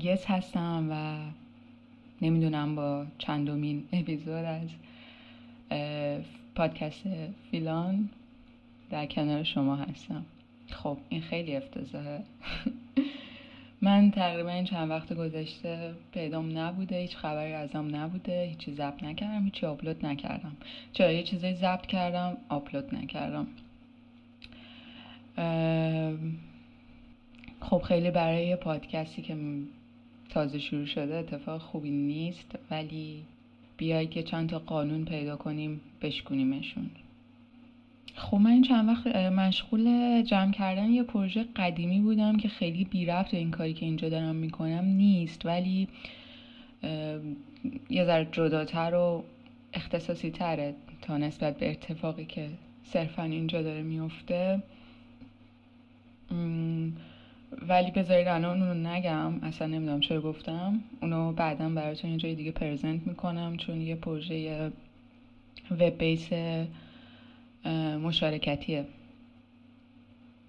گیت هستم و نمی‌دونم با چندمین اپیزود از پادکست فیلان در کنار شما هستم. خب این خیلی افتضاحه. من تقریبا این چند وقت گذشته پیدام نبوده هیچ خبری ازم نبوده هیچی ضبط نکردم هیچی آپلود نکردم. چرا یه چیزایی ضبط کردم آپلود نکردم. خب خیلی برای پادکستی که تازه شروع شده اتفاق خوبی نیست ولی بیای که چند تا قانون پیدا کنیم بشکونیمشون. خب من چند وقت مشغول جمع کردن یه پروژه قدیمی بودم که خیلی بی رفت این کاری که اینجا دارم می‌کنم نیست ولی یه ذره جداتر و اختصاصی تره تا نسبت به اتفاقی که صرفا اینجا داره میفته ولی بذارید الان اونو نگم اصلا نمی‌دونم چرا گفتم. اونو بعدا براتون یه دیگه پرزنت می‌کنم چون یه پروژه وب بیس مشارکتیه.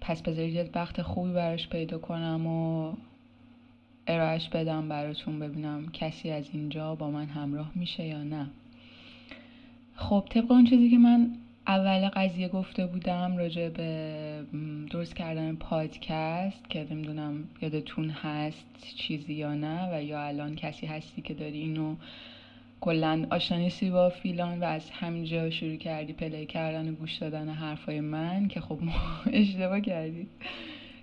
پس بذارید یه وقت خوبی براش پیدا کنم و ارائهش بدم براتون ببینم کسی از اینجا با من همراه میشه یا نه. خب طبق اون چیزی که من اول قضیه گفته بودم راجع به درست کردن پادکست که نمی‌دونم یادتون هست چیزی یا نه و یا الان کسی هستی که داری اینو کلا آشنایی با فلان و از همینجا شروع کردی play کردن و گوش دادن حرفای من که خب ما اشتباه کردی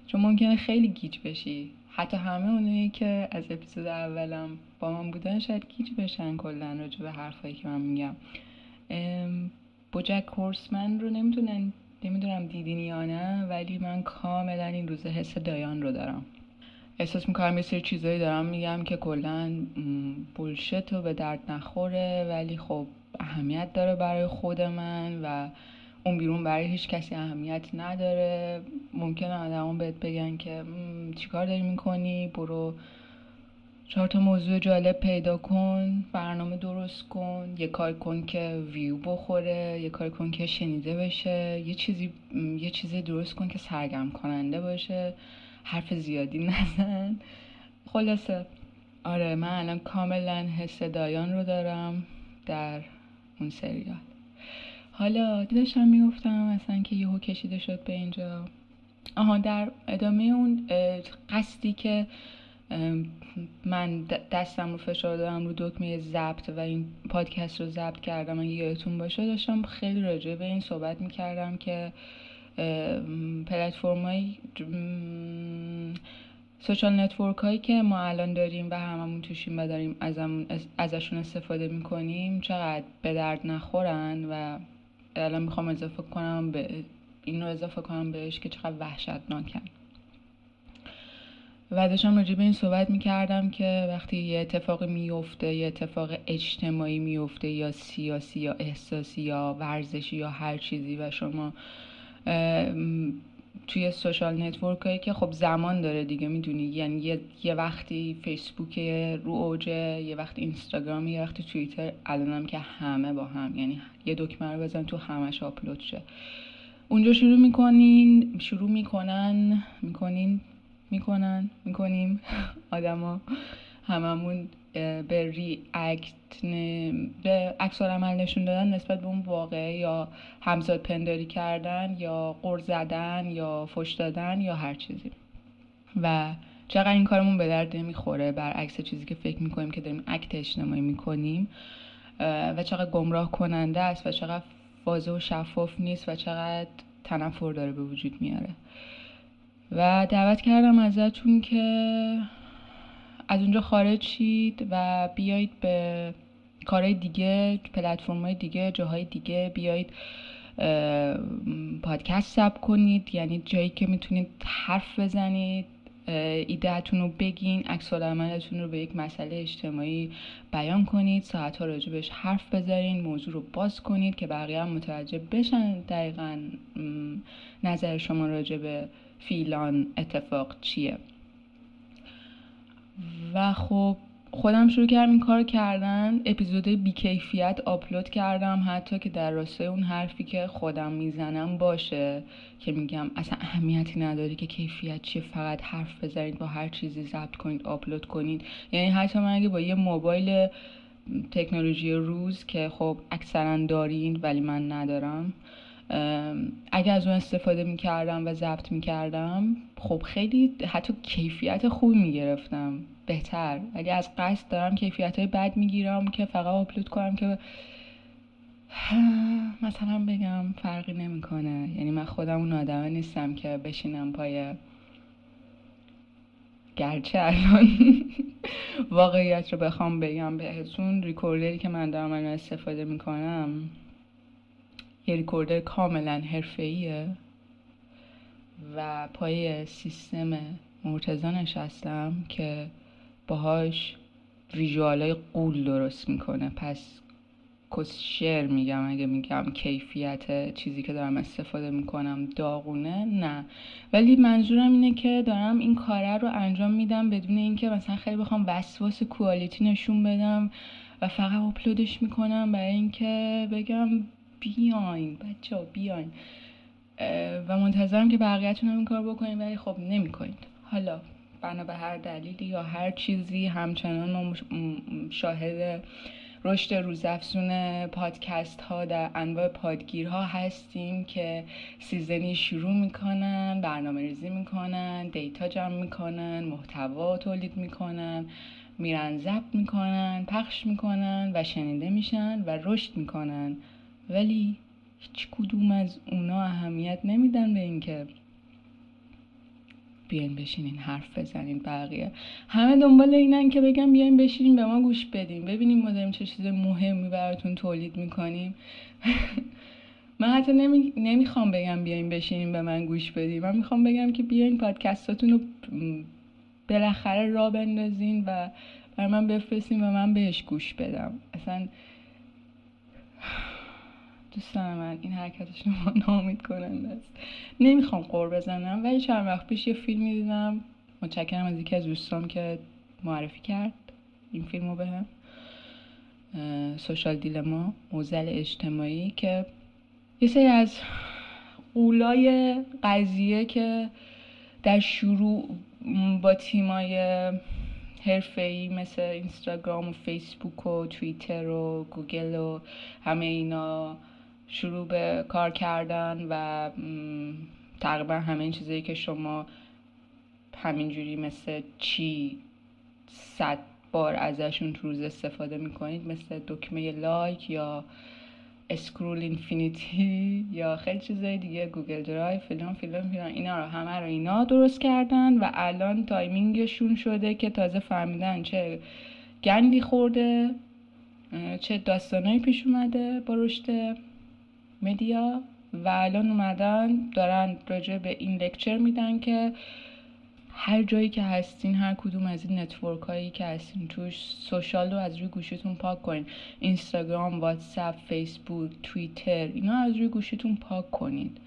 چون ممکنه خیلی گیج بشی. حتی همه اونایی که از اپیزود اولم با من بودن شاید گیج بشن کلا راجع به حرفایی که من میگم. بوجک هورسمن رو نمی‌تونن نمی‌دونم دیدین یا نه ولی من کاملا این روزه حس دایان رو دارم. احساس می‌کنم یه سری چیزایی دارم میگم که کلا بولشت و به درد نخوره ولی خب اهمیت داره برای خود من و اون بیرون برای هیچ کسی اهمیت نداره. ممکنه آدمان بهت بگن که چیکار داری می‌کنی؟ برو چهار تا موضوع جالب پیدا کن برنامه درست کن یه کار کن که ویو بخوره یه کار کن که شنیده بشه یه چیزی یه چیزی درست کن که سرگرم کننده باشه حرف زیادی نزن. خلاصه. آره من الان کاملا حس دایان رو دارم در اون سریال. حالا داشتم می‌گفتم اصلا که یهو کشیده شد به اینجا. آها در ادامه اون قصدی که من دستم رو فشار دادم رو دکمه ضبط و این پادکست رو ضبط کردم. اگه یادتون باشه داشتم خیلی راجع به این صحبت می‌کردم که پلتفرم های سوشال نتورک هایی که ما الان داریم و هممون توشیم و داریم ازشون استفاده می‌کنیم چقدر به درد نخورن و الان می‌خوام اضافه کنم به این رو اضافه کنم بهش که چقدر وحشتناکن. و داشتم راجع به این صحبت می‌کردم که وقتی یه اتفاقی میفته یه اتفاق اجتماعی میفته یا سیاسی یا احساسی یا ورزشی یا هر چیزی و شما توی social network هایی که خب زمان داره دیگه می‌دونی؟ یعنی یه, یه وقتی فیسبوک رو اوجه یه وقتی اینستاگرام یه وقتی توییتر الانم که همه با هم یعنی یه دکمه رو بزن تو همش آپلود شه. اونجا شروع می‌کنین شروع می‌کنن می‌کنین می‌کنن می‌کنیم. آدما هممون به react به عکس عمل نشون دادن نسبت به اون واقعه یا همزاد پنداری کردن یا قر زدن یا فش دادن یا هر چیزی. و چقدر این کارمون به درد نمی‌خوره برعکس چیزی که فکر می‌کنیم که داریم اکت اجتماعی می‌کنیم. و چقدر گمراه کننده است و چقدر واضح و شفاف نیست و چقدر تنفر داره به وجود میاره. و دعوت کردم ازتون که از اونجا خارج شید و بیایید به کارهای دیگه پلتفرم های دیگه جاهای دیگه بیایید پادکست سب کنید. یعنی جایی که می‌تونید حرف بزنید ایدهتون رو بگین عکس عملتون رو به یک مسئله اجتماعی بیان کنید ساعت ها راجبش حرف بذارین موضوع رو باز کنید که بقیه هم متوجه بشن دقیقا نظر شما راجع به فیلان اتفاق چیه؟ و خب خودم شروع کردم این کار کردن. اپیزود بیکیفیت آپلود کردم حتی که در راستای اون حرفی که خودم می‌زنم باشه که میگم اصلا اهمیتی نداره که کیفیت چیه. فقط حرف بزنید با هر چیزی ضبط کنید آپلود کنید. یعنی حتی من اگه با یه موبایل تکنولوژی روز که خب اکثرا دارین ولی من ندارم اگر از اون استفاده می‌کردم و ضبط می‌کردم خب خیلی حتی کیفیت خوبی می‌گرفتم. بهتر. ولی از قصد دارم کیفیت های بد می‌گیرم که فقط آپلود کنم که مثلا بگم فرقی نمی‌کنه. یعنی من خودم اون آدمه نیستم که بشینم پای گرچه الان واقعیت رو بخوام بگم بهتون. ریکوردری که من دارم الان استفاده می‌کنم یه ریکوردر کاملا حرفه‌ایه و پای سیستم مرتزا نشستم که باهاش ویژوالای قول درست می‌کنه. پس کس میگم اگه میگم کیفیت چیزی که دارم استفاده می‌کنم داغونه نه. ولی منظورم اینه که دارم این کاره رو انجام میدم بدون اینکه مثلا خیلی بخوام وسواس کوالیتی نشون بدم و فقط آپلودش می‌کنم برای اینکه بگم بیاین بچه ها بیاین و منتظرم که بقیهتون هم این کار بکنید ولی خب نمی‌کنید. حالا بنا به هر دلیلی یا هر چیزی همچنان ما شاهد رشد روزافزون پادکست ها در انواع پادگیرها هستیم که سیزنی شروع می‌کنن برنامه ریزی می‌کنن دیتا جمع می‌کنن محتوا تولید می‌کنن میرن ضبط می‌کنن پخش می‌کنن و شنیده میشن و رشد می‌کنن. ولی هیچ کدوم از اونا اهمیت نمیدن به اینکه بیاین بشینین حرف بزنین بقیه. همه دنبال اینن که بگم بیاین بشینین به ما گوش بدین. ببینیم ما داریم چه چیز مهمی براتون تولید می‌کنیم. من حتی نمی... نمی‌خوام بگم بیاین بشینین به من گوش بدین. من می‌خوام بگم که بیاین پادکستاتون رو بالاخره را بندازین و بر من بفرستین و من بهش گوش بدم. اصلا دوستان من این حرکت شما نامید کننده است نمی‌خوام قور بزنم ولی چند وقت پیش یه فیلم دیدم. متشکرم از یکی از دوستام که معرفی کرد این فیلم رو بهم سوشال دیلما موزل اجتماعی که یه سری از قولای قضیه که در شروع با تیمای ای مثل اینستاگرام و فیسبوک و توییتر و گوگل و همه اینا شروع به کار کردن و تقریبا همه این چیزایی که شما همینجوری مثل چی صد بار ازشون تو روز استفاده می‌کنید مثل دکمه لایک یا scroll infinity یا خیلی چیزای دیگه گوگل درایو فلان فلان فلان اینا رو همه رو اینا درست کردن و الان timing شون شده که تازه فهمیدن چه گندی خورده چه داستانایی پیش اومده با رشد media و الان اومدن دارن راجع به این lecture میدن که هر جایی که هستین هر کدوم از این network هایی که هستین توش social رو از روی گوشیتون پاک کنین. اینستاگرام واتساپ فیسبوک توییتر اینا از روی گوشیتون پاک کنید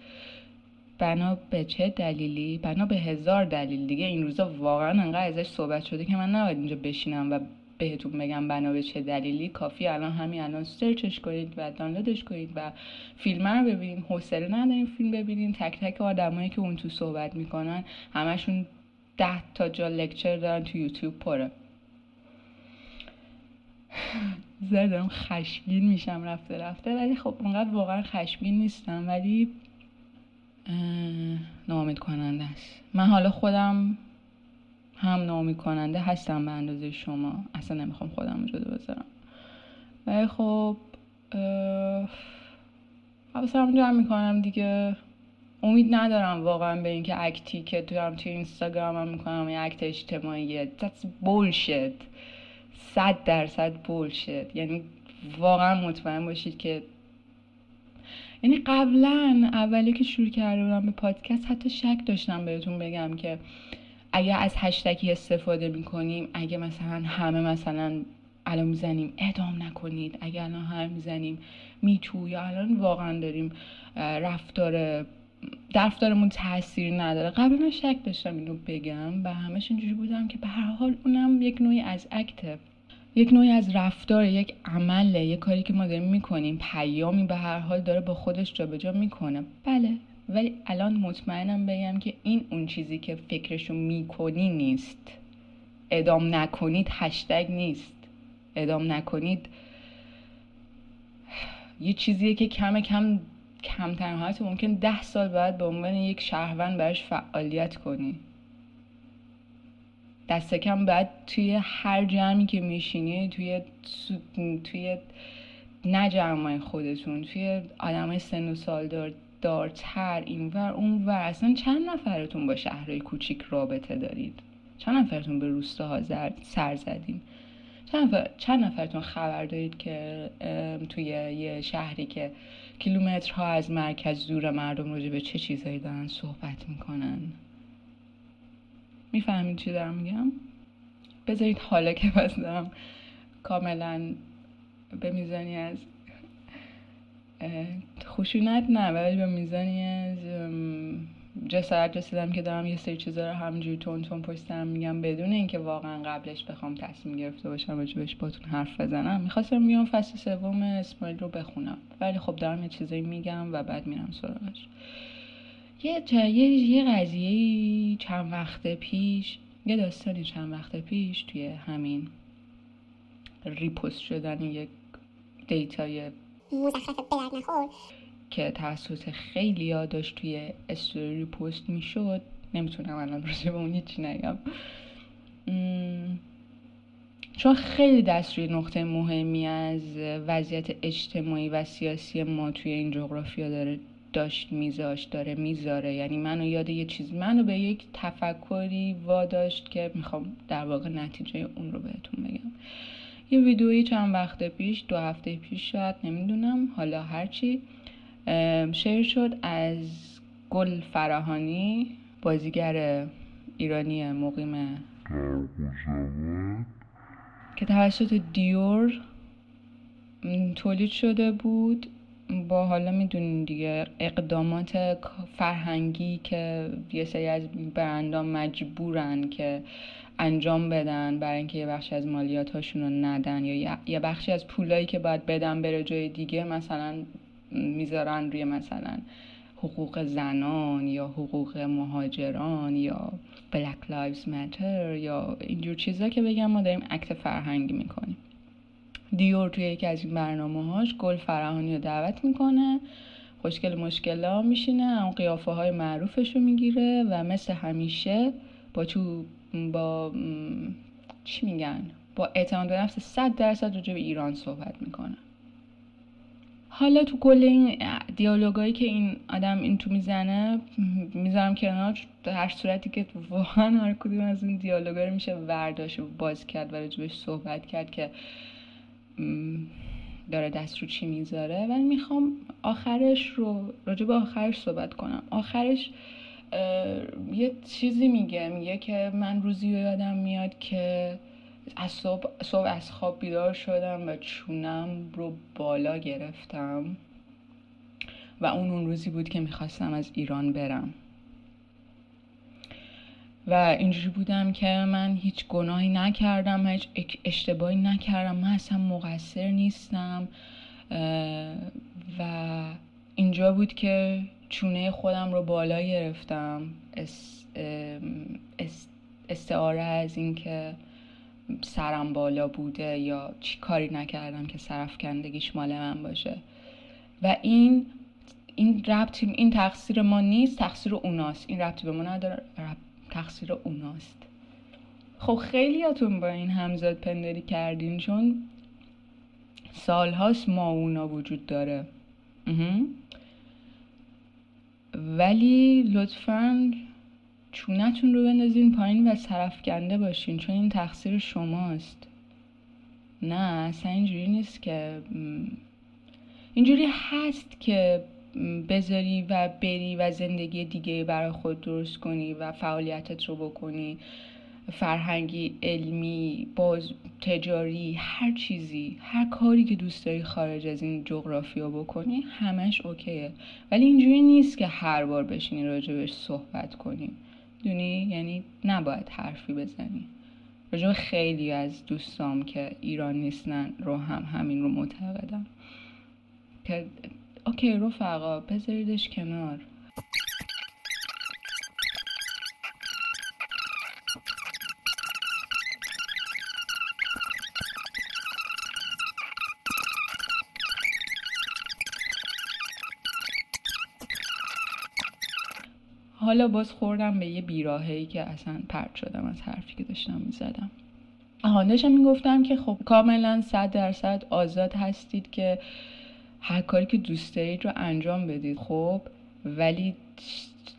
بنا به چه دلیلی؟ بنا به هزار دلیل دیگه. این روزا واقعا انقدر ازش صحبت شده که من نباید اینجا بشینم و بهتون بگم بنا به چه دلیلی کافی الان همین الان سرچش کنید و دانلودش کنید و فیلم رو ببینید. حوصله ندارین فیلم ببینید تک تک آدمایی که اون تو صحبت می‌کنن همشون ده تا جا لکچر دارن تو یوتیوب پره. زدم خشمگین میشم رفته رفته ولی خب اونقدر واقعا خشمگین نیستم. ولی نامید کننده است. من حالا خودم هم نامی کننده هستم به اندازه شما. اصلا نمی‌خوام خودم جدا بذارم. ولی خب حواسم جمع می‌کنم دیگه. امید ندارم واقعا به اینکه اکتی که دارم توی اینستاگرامم می‌کنم یه اکت اجتماعیه that's bullshit. صد درصد بولشت یعنی واقعا مطمئن باشید که یعنی قبلا اولی که شروع کرده بودم به پادکست حتی شک داشتم بهتون بگم که اگه از هشتگی استفاده می‌کنیم اگه مثلا همه مثلا الان می‌زنیم اعدام نکنید اگه الان هم می‌زنیم میتو یا الان واقعا داریم رفتار رفتارمون تاثیر نداره. قبل من شک داشتم اینو بگم و همش اینجوری بودم که به هر حال اونم یک نوعی از اکته یک نوعی از رفتار یک عمله یک کاری که ما داریم می‌کنیم. پیامی به هر حال داره با خودش جابجا می‌کنه. بله. ولی الان مطمئنم بگم که این اون چیزی که فکرشو می‌کنی نیست. ادام نکنید هشتگ نیست. ادام نکنید یه چیزیه که کم کم کمترین حالت ممکن ده سال بعد به عنوان یک شهروند برش فعالیت کنی. دست کم بعد توی هر جمعی که میشینی توی توی نه جمعای خودتون توی آدم های سن و سال دار دارتر اینور اونور. اصلا چند نفرتون با شهرهای کوچیک رابطه دارید؟ چند نفرتون به روستاها سر زدین؟ چند, نفر، چند نفرتون خبر دارید که توی یه شهری که کیلومترها از مرکز دور مردم راجع به چه چیزهایی دارن صحبت می‌کنن؟ می‌فهمید چی دارم میگم؟ بذارید حالا که پس دارم کاملا به میزانی از خشونت نه ولی به میزانی از جسارت رسیدم که دارم یه سری چیزا رو همینجوری تون تون پشتم میگم بدون اینکه واقعا قبلش بخوام تصمیم گرفته باشم راجبش باتون حرف بزنم. می‌خواستم میام فصل سوم اسماعیل رو بخونم. ولی خب دارم یه چیزایی میگم و بعد میرم سراغش. یه یه یه قضیه چند وقت پیش یه داستانی چند وقت پیش توی همین repost شدن یک data ی مزخرف به نخور. که توسط خیلی ها داشت توی استوری پست می‌شد. نمی‌تونم الان راجع به اون هیچی نگم. چون خیلی دست روی نقطه مهمی از وضعیت اجتماعی و سیاسی ما توی این جغرافیا داره داشت میذاشت داره می‌ذاره. یعنی منو یاد یه چیز منو به یک تفکری واداشت که می‌خوام در واقع نتیجه اون رو بهتون بگم. یه ویدئویی چند وقت پیش دو هفته پیش شاید نمی‌دونم حالا هرچی شیر شد از گل فراهانی بازیگر ایرانی مقیم که توسط دیور تولید شده بود. با حالا می‌دونین دیگه اقدامات فرهنگی که یه سری از برندان مجبورن که انجام بدن برای اینکه یه بخشی از مالیات هاشون رو ندن یا یه بخشی از پولایی که باید بدن بره جای دیگه مثلا می‌ذارن روی مثلا حقوق زنان یا حقوق مهاجران یا Black Lives Matter یا اینجور چیزا که بگم ما داریم عکت فرهنگی می‌کنیم. دیور توی یکی از این برنامه هاش گل فرهانی رو دعوت می‌کنه مشکل ها میشینه اون قیافه های معروفش رو می‌گیره و مثل همیشه با چو با چی میگن؟ با اعتماد به نفس صد درصد راجع به ایران صحبت می‌کنه. حالا تو کل این دیالوگایی که این آدم این تو می‌زنه می‌ذارم کنار هر صورتی که واقعا هر کدوم از این دیالوگا رو میشه ورداشت و باز کرد و راجبش صحبت کرد که داره دست رو چی می‌ذاره. ولی می‌خوام آخرش رو راجب آخرش صحبت کنم. آخرش یه چیزی میگه. میگه که من روزی یادم میاد که از صبح, صبح از خواب بیدار شدم و چونم رو بالا گرفتم و اون اون روزی بود که می‌خواستم از ایران برم. و اینجوری بودم که من هیچ گناهی نکردم هیچ اشتباهی نکردم. من اصلا مقصر نیستم. و اینجا بود که چونه خودم رو بالا گرفتم. استعاره از اینکه سرم بالا بوده یا چی کاری نکردم که سرفکندگیش مال من باشه. و این این ربط این تقصیر ما نیست تقصیر اوناست. این ربطی به ما نداره تقصیر اوناست. خب خیلیاتون با این همزاد پندری کردین چون سالهاست ما اونا وجود داره. ولی لطفا چونتون رو بندازین پایین و سرفکنده باشین چون این تقصیر شماست. نه اصلا اینجوری نیست که اینجوری هست که بذاری و بری و زندگی دیگه برای خود درست کنی و فعالیتت رو بکنی. فرهنگی علمی باز تجاری هر چیزی هر کاری که دوست داری خارج از این جغرافیا بکنی همش اوکیه. ولی اینجوری نیست که هر بار بشینی راجبش صحبت کنی. دونی؟ یعنی نباید حرفی بزنی. راجب خیلی از دوستام که ایران نیستن رو هم همین رو معتقدم. که اوکی رفقا بذاریدش کنار. حالا باز خوردم به یه بیراهی که اصلا پرت شدم از حرفی که داشتم می‌زدم. آها داشتم می‌گفتم که خب کاملا صد درصد آزاد هستید که هر کاری که دوست دارید رو انجام بدید. خب ولی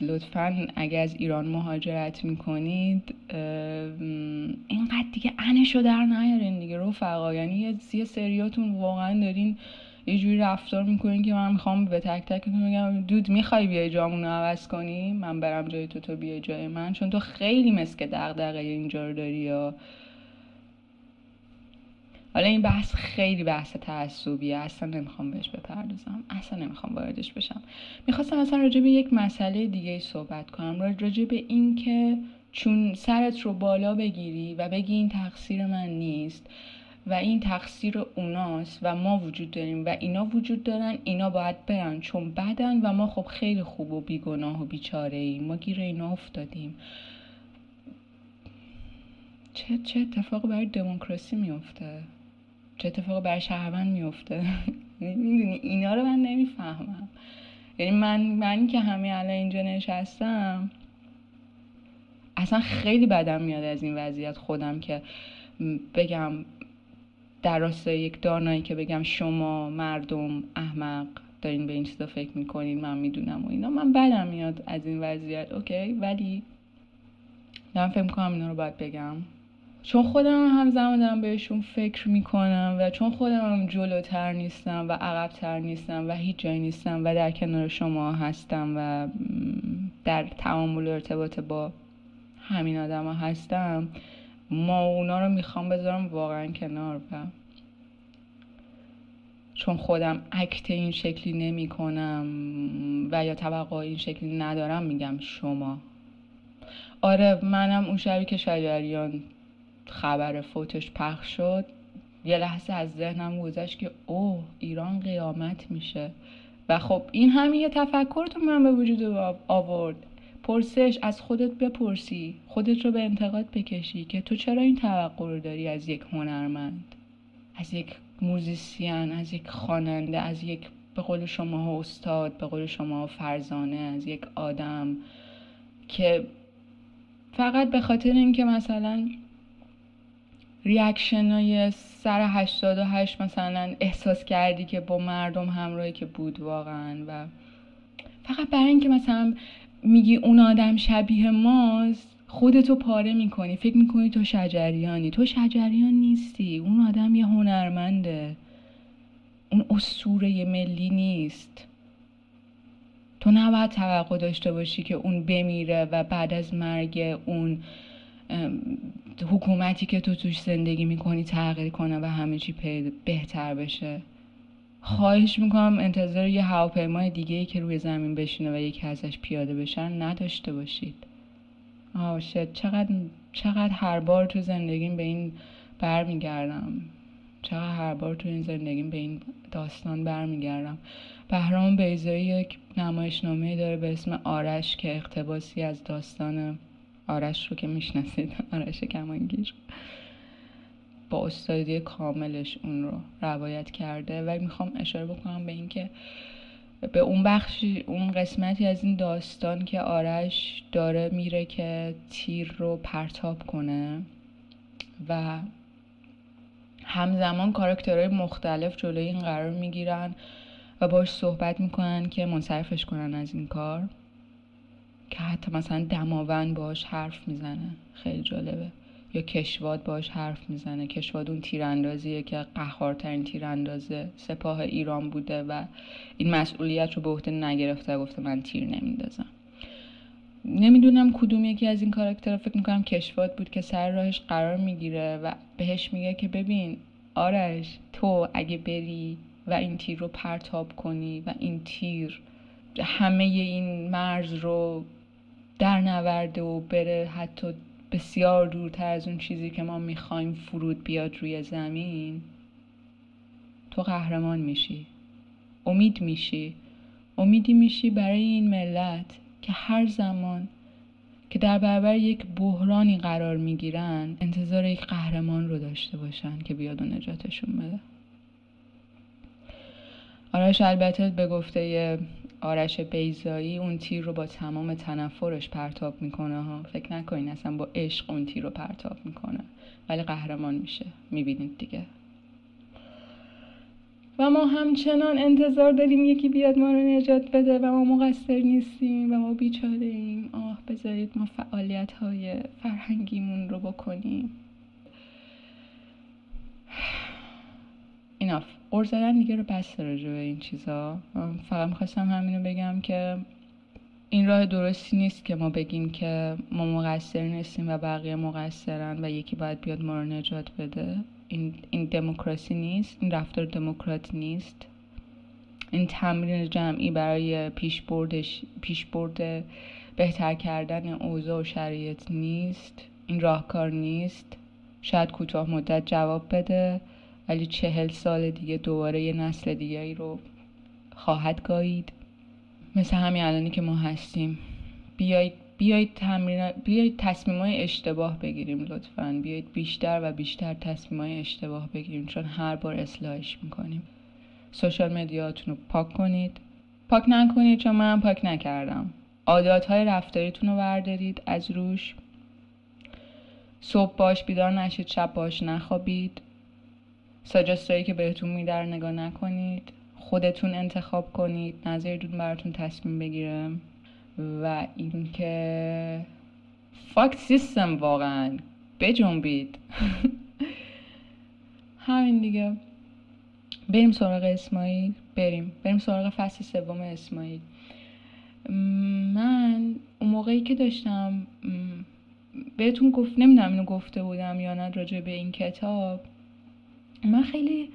لطفا اگر از ایران مهاجرت می‌کنید اینقدر دیگه انشو در نیارین دیگه رفقا. یعنی یه سریاتون واقعا دارین یه رفتار می‌کنین که من می‌خوام به تک تکتون بگم دود می‌خوای بیای جامونو عوض کنی؟ من برم جای تو تو بیای جای من. چون تو خیلی مسک دغدغه اینجا رو داری یا. حالا این بحث خیلی بحث تعصبیه. اصلا نمی‌خوام بهش بپردازم. اصلا نمی‌خوام واردش بشم. می‌خواستم اصلا راجع به یک مسئله دیگه صحبت کنم. راجع به این که چون سرت رو بالا بگیری و بگی این تقصیر من نیست. و این تقصیر اوناست و ما وجود داریم و اینا وجود دارن اینا باید برن. چون بدن و ما خب خیلی خوب و بیگناه و بیچاره ایم ما گیر اینا افتادیم. چه چه اتفاق برای دموکراسی میفته چه اتفاق برای شهروند میفته می‌دونی اینا رو من نمی‌فهمم. یعنی من من که همه الان اینجا نشستم اصلا خیلی بدم میاد از این وضعیت. خودم که بگم در راستای یک دانایی که بگم شما مردم احمق دارین به این چیزا فکر می‌کنین من می‌دونم و اینا. من بدم میاد از این وضعیت اوکی؟ ولی دارم فکر می‌کنم اینا رو باید بگم. چون خودم هم همزمان دارم بهشون فکر می‌کنم و چون خودم هم جلوتر نیستم و عقبتر نیستم و هیچ جایی نیستم و در کنار شما هستم و در تعامل ارتباط با همین آدم ها هستم ما اونا رو می‌خوام بذارم واقعا کنار و چون خودم اکت این شکلی نمی کنم و یا توقع این شکلی ندارم میگم شما. آره منم اون شبی که شجریان خبر فوتش پخش شد یه لحظه از ذهنم گذشت که اوه ایران قیامت میشه. و خب این هم یه تفکر تو من به وجود آورد. پرسش از خودت بپرسی. خودت رو به انتقاد بکشی که تو چرا این توقع رو داری از یک هنرمند از یک musician از یک خواننده از یک به قول شما استاد به قول شما فرزانه از یک آدم که فقط به خاطر اینکه مثلا reaction های سر 88 مثلا احساس کردی که با مردم همراهی که بود واقعا و فقط برای اینکه مثلا میگی اون آدم شبیه ماست خودتو پاره می‌کنی. فکر می‌کنی تو شجریانی. تو شجریان نیستی. اون آدم یه هنرمنده. اون اسطوره ملی نیست. تو نباید توقع داشته باشی که اون بمیره و بعد از مرگ اون حکومتی که تو توش زندگی می‌کنی تغییر کنه و همه چی بهتر بشه. خواهش می‌کنم انتظار یه هواپیمای دیگه ای که روی زمین بشینه و یکی ازش پیاده بشن نداشته باشید. آه شد چقدر چقدر هر بار تو زندگیم به این برمیگردم. چقدر هر بار تو این زندگیم به این داستان برمیگردم. بهرام بیزایی یک نمایشنامه داره به اسم آرش که اقتباسی از داستان آرش رو که می‌شناسید. آرش کمانگیر. با استادی کاملش اون رو روایت کرده و می‌خوام اشاره بکنم به اینکه به اون بخشی اون قسمتی از این داستان که آرش داره میره که تیر رو پرتاب کنه و همزمان کاراکترهای مختلف جلوی این قرار می‌گیرن و باش صحبت می‌کنن که منصرفش کنن از این کار که حتی مثلا دماوند باش حرف می‌زنه. خیلی جالبه. یا کشواد باش حرف می‌زنه. کشواد اون تیراندازیه که قهارترین تیراندازه سپاه ایران بوده و این مسئولیت رو به عهده نگرفته گفته من تیر نمیندازم. نمی‌دونم کدوم یکی از این کاراکترها فکر می‌کنم کشواد بود که سر راهش قرار می‌گیره و بهش میگه که ببین آرش تو اگه بری و این تیر رو پرتاب کنی و این تیر همه این مرز رو در نورده و بره حتی بسیار دورتر از اون چیزی که ما می‌خوایم فرود بیاد روی زمین تو قهرمان میشی. امید میشی. امیدی میشی برای این ملت که هر زمان که در برابر یک بحرانی قرار می‌گیرن انتظار یک قهرمان رو داشته باشن که بیاد و نجاتشون بده. آرش البته به گفته آرش بیزایی اون تیر رو با تمام تنفرش پرتاب می‌کنه ها. فکر نکنین اصلا با عشق اون تیر رو پرتاب می‌کنه. ولی قهرمان میشه. می‌بینید دیگه. و ما همچنان انتظار داریم یکی بیاد ما رو نجات بده و ما مقصر نیستیم و ما بیچاره ایم آه بذارید ما فعالیت های فرهنگیمون رو بکنیم. ایناف قرض زدن دیگه رو بس راجع به این چیزا. فقط می‌خواستم همینو بگم که این راه درستی نیست که ما بگیم که ما مقصر نیستیم و بقیه مقصرن و یکی باید بیاد ما رو نجات بده. این, این دموکراسی نیست این رفتار دموکرات نیست. این تمرین جمعی برای پیشبرد بهتر کردن اوضاع و شرایط نیست. این راهکار نیست. شاید کوتاه مدت جواب بده. ولی چهل سال دیگه دوباره یه نسل دیگه ای رو خواهد گایید. مثل همین الانی که ما هستیم. بیایید بیایید تمرین بیایید تصمیمای اشتباه بگیریم لطفا. بیایید بیشتر و بیشتر تصمیمای اشتباه بگیریم چون هر بار اصلاحش می‌کنیم. سوشال مدیاتون رو پاک کنید. پاک نکنید چون من پاک نکردم. عادات های رفتاریتون رو بردارید از روش. صبح باش بیدار نشید شب باش نخوابید. ساجستایی که بهتون میدر نگاه نکنید. خودتون انتخاب کنید. نظرتون براتون تصمیم بگیره. و اینکه فاکت سیستم واقعا. بجنبید. همین دیگه. بریم سراغ اسماعیل. بریم. بریم سراغ فصل سوم اسماعیل. من اون موقعی که داشتم بهتون گفت نمی‌دونم اینو گفته بودم یا نه راجع به این کتاب. من خیلی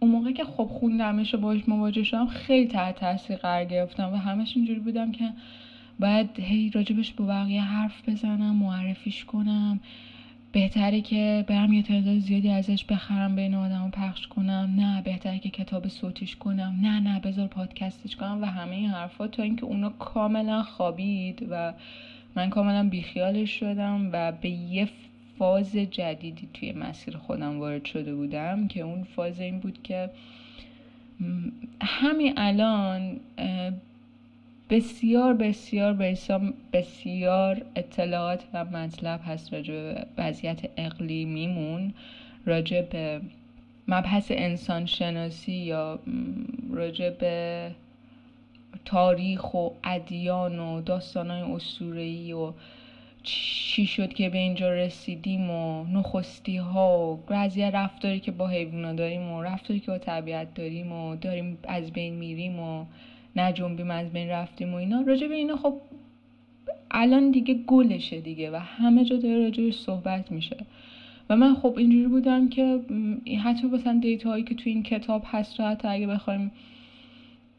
اون موقع که خب خوندمش و باش مواجه شدم خیلی تحت تاثیر قرار گرفتم و همش اینجوری بودم که باید هی راجبش با بقیه حرف بزنم معرفیش کنم. بهتره که برم یه تعداد زیادی ازش بخرم بین آدم پخش کنم. نه بهتره که کتاب صوتیش کنم. نه نه بذار پادکستش کنم و همه این حرفا تا اینکه اونو کاملا خوابید و من کاملا بیخیالش شدم و به یه فاز جدیدی توی مسیر خودم وارد شده بودم که اون فاز این بود که همین الان بسیار بسیار بسیار اطلاعات و مطلب هست راجع به وضعیت اقلیمیمون راجع به مبحث انسان شناسی یا راجع به تاریخ و ادیان و داستانهای اسطوره‌ای و چی شد که به اینجا رسیدیم و نخستی ها و قضیه رفتاری که با حیوانا داریم و رفتاری که با طبیعت داریم و داریم از بین میریم و نجنبیم از بین رفتیم و اینا. راجع به اینا خب الان دیگه گلشه دیگه و همه جا داره راجعش صحبت میشه. و من خب اینجوری بودم که حتی مثلا دیتا هایی که تو این کتاب هست رو حتی اگه بخوایم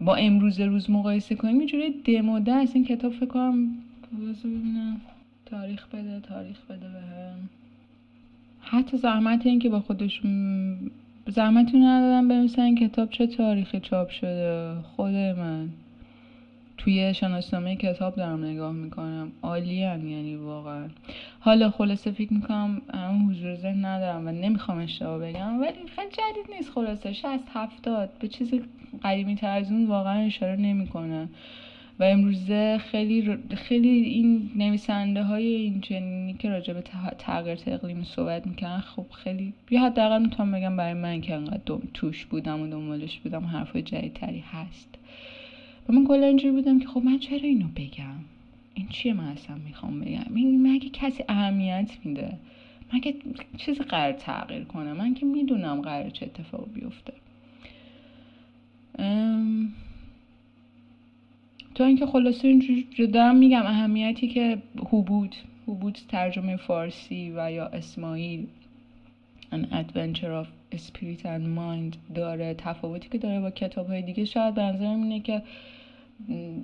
با امروز روز مقایسه کنیم اینجوری دموده از این کتاب فکر کنم ببینم تاریخ بده تاریخ بده بهم. حتی زحمت این که با خودش زحمتی ندادم بنویسن کتاب چه تاریخی چاپ شده. خود من. توی شناسنامه کتاب دارم نگاه می‌کنم. عالی هم یعنی واقعا. حالا خلاصه فکر می‌کنم اون حضور ذهن ندارم و نمی‌خوام اشتباه بگم. ولی خیلی جدید نیست خلاصه. شست هفتاد. به چیزی قدیمی تر از اون واقعا اشاره نمی‌کنه. و امروزه خیلی خیلی این نویسنده های این چنینی که راجع به تغییر اقلیمی صحبت می‌کنن خب خیلی یا حداقل می‌تونم بگم برای من که انقدر توش بودم و دنبالش بودم حرفای جدیدتری هست. و من کلا اینجوری بودم که خب من چرا اینو بگم؟ این چیه من اصلا می‌خوام بگم؟ این مگه کسی اهمیت میده؟ مگه چیزی قرار تغییر کنه؟ من که می‌دونم قرار چه اتفاق بیفته. تا اینکه خلاصه اینجوری دارم میگم اهمیتی که هوبود هوبود ترجمه فارسی و یا اسماعیل An Adventure of Spirit and Mind داره تفاوتی که داره با کتاب های دیگه. شاید به نظرم اینه که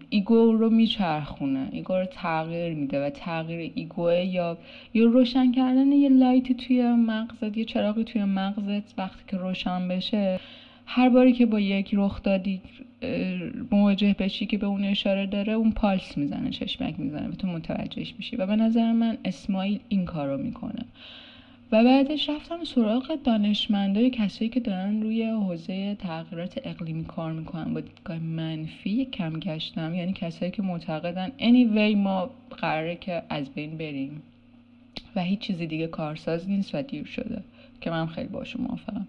ego رو میچرخونه ego رو تغییر میده و تغییر ego یا یا روشن کردن یه light ی توی مغزت یه چراغی توی مغزت وقتی که روشن بشه هر باری که با یک رخ دادی مواجه بشی که به اون اشاره داره اون پالس می‌زنه چشمک می‌زنه و تو متوجهش میشی. و به نظر من اسماعیل این کار رو می‌کنه. و بعدش رفتم سراغ دانشمندای کسایی که دارن روی حوزه تغییرات اقلیمی کار می‌کنن با دیدگاه منفی کم گشتم. یعنی کسایی که معتقدن anyway ما قراره که از بین بریم. و هیچ چیزی دیگه کارساز نیست و دیر شده. که من خیلی باشون موافقم.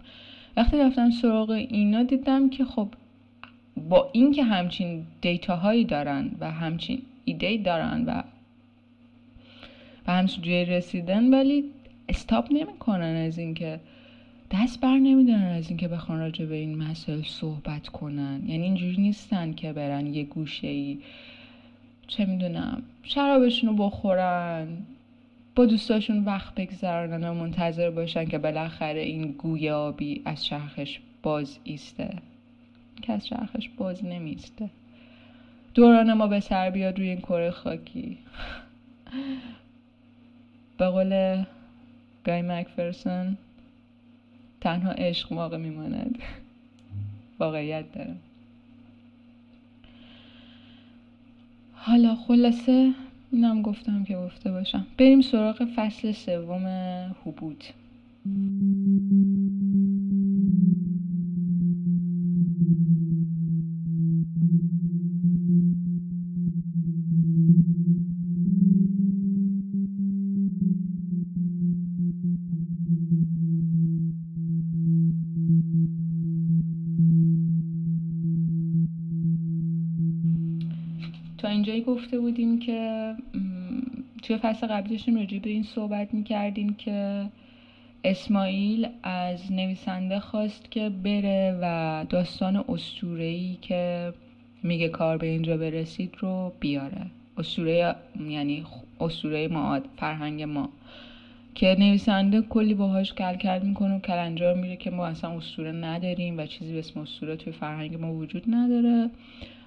وقتی رفتم سراغ اینا دیدم که خب با اینکه همچین دیتاهایی دارن و همچین ایده دارن و و همچین جای رسیدن ولی استاپ نمی‌کنن از اینکه دست بر نمیدارن از اینکه بخوان راجع به این مسائل صحبت کنن. یعنی اینجوری نیستن که برن یه گوشه ای چه می‌دونم شرابشون رو بخورن با دوستاشون وقت بگذرونن و منتظر باشن که بالاخره این گویابی از چرخش باز ایسته. که از چرخش باز نمیسته دوران ما به سر بیاد روی این کره خاکی. به قول گای مکفرسون تنها عشق موقع میماند. واقعیت داره. حالا خلاصه اینم گفتم که گفته باشم. بریم سراغ فصل سوم حبود تا اینجایی گفته بودیم که توی فصل قبلی راجع به این صحبت می‌کردیم که اسماعیل از نویسنده خواست که بره و داستان اسطوره‌ای که میگه کار به اینجا برسید رو بیاره. اسطوره یعنی اسطوره ما فرهنگ ما. که نویسنده کلی باهاش کل کل می‌کنه و کلنجار میره که ما اصلا اسطوره نداریم و چیزی به اسم اسطوره توی فرهنگ ما وجود نداره.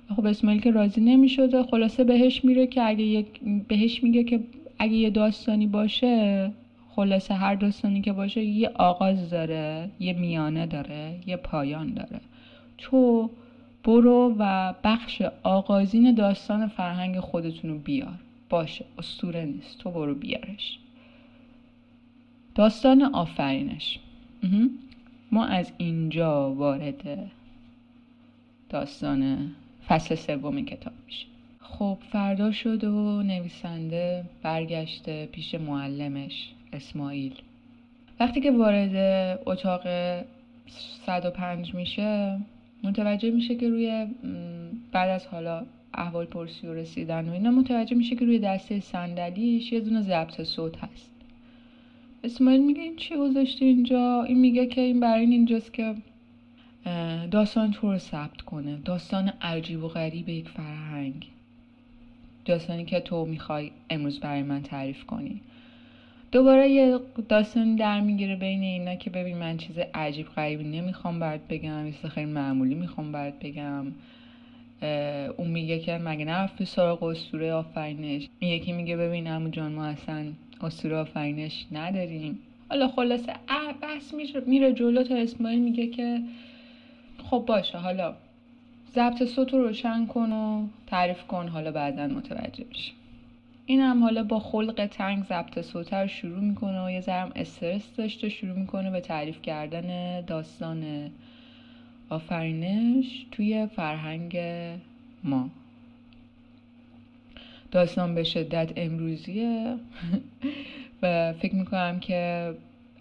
خب اسماعیل که راضی نمی‌شده. خلاصه بهش میره که اگه یک بهش میگه که اگه یه داستانی باشه خلاصه هر داستانی که باشه یه آغاز داره یه میانه داره یه پایان داره. تو برو و بخش آغازین داستان فرهنگ خودتون رو بیار. باشه استوره نیست. تو برو بیارش. داستان آفرینش. ما از اینجا وارد داستان فصل سوم کتاب میشه. خب فردا شد و نویسنده برگشته پیش معلمش اسماعیل. وقتی که وارد اتاق 105 میشه متوجه میشه که روی بعد از حالا احوال پرسی و رسیدن و اینا متوجه میشه که روی دسته صندلیش یه دونه ضبط صوت هست. اسماعیل میگه این چی گذاشته اینجا؟ این میگه که این برای این اینجاست که داستان تو رو ثبت کنه. داستان عجیب و غریب یک فرهنگ. داستانی که تو می‌خوای امروز برای من تعریف کنی. دوباره یه داستانی در می‌گیره بین اینا که ببین من چیز عجیب غریبی نمی‌خوام برات بگم یه خیلی معمولی می‌خوام برات بگم. اون میگه که مگه نرفتی سراغ اسطوره آفرینش؟ یکی میگه ببین عمو جان ما اصلا اسطوره آفرینش نداریم. حالا خلاصه بحث میره جلو تا اسماعیل میگه که خب باشه حالا ضبط صوت رو روشن کن و تعریف کن حالا بعدا متوجه میشی این هم حالا با خلق تنگ ضبط صوت رو شروع می‌کنه و یه ذرم استرس داشته شروع می‌کنه به تعریف کردن داستان آفرینش توی فرهنگ ما. داستان به شدت امروزیه و فکر می‌کنم که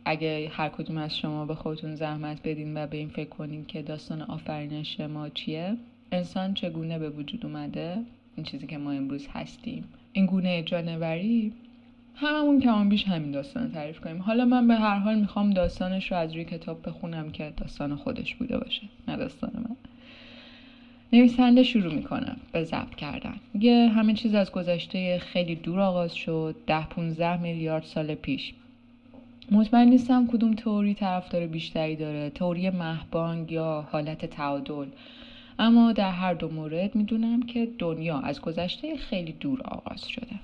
اگه هر کدوم از شما به خودتون زحمت بدین و به این فکر کنین که داستان آفرینش ما چیه انسان چگونه به وجود اومده؟ این چیزی که ما امروز هستیم. این گونه جانوری هممون کمان بیش همین داستان تعریف کنیم. حالا من به هر حال می‌خوام داستانش رو از روی کتاب بخونم که داستان خودش بوده باشه نه داستان من. نویسنده شروع می‌کنه به ضبط کردن. میگه همه چیز از گذشته خیلی دور آغاز شد. ده 15 میلیارد سال پیش. مطمئن نیستم کدوم تئوری طرفدار بیشتری داره. تئوری مهبانگ یا حالت تعادل. اما در هر دو مورد می‌دونم که دنیا از گذشته خیلی دور آغاز شده.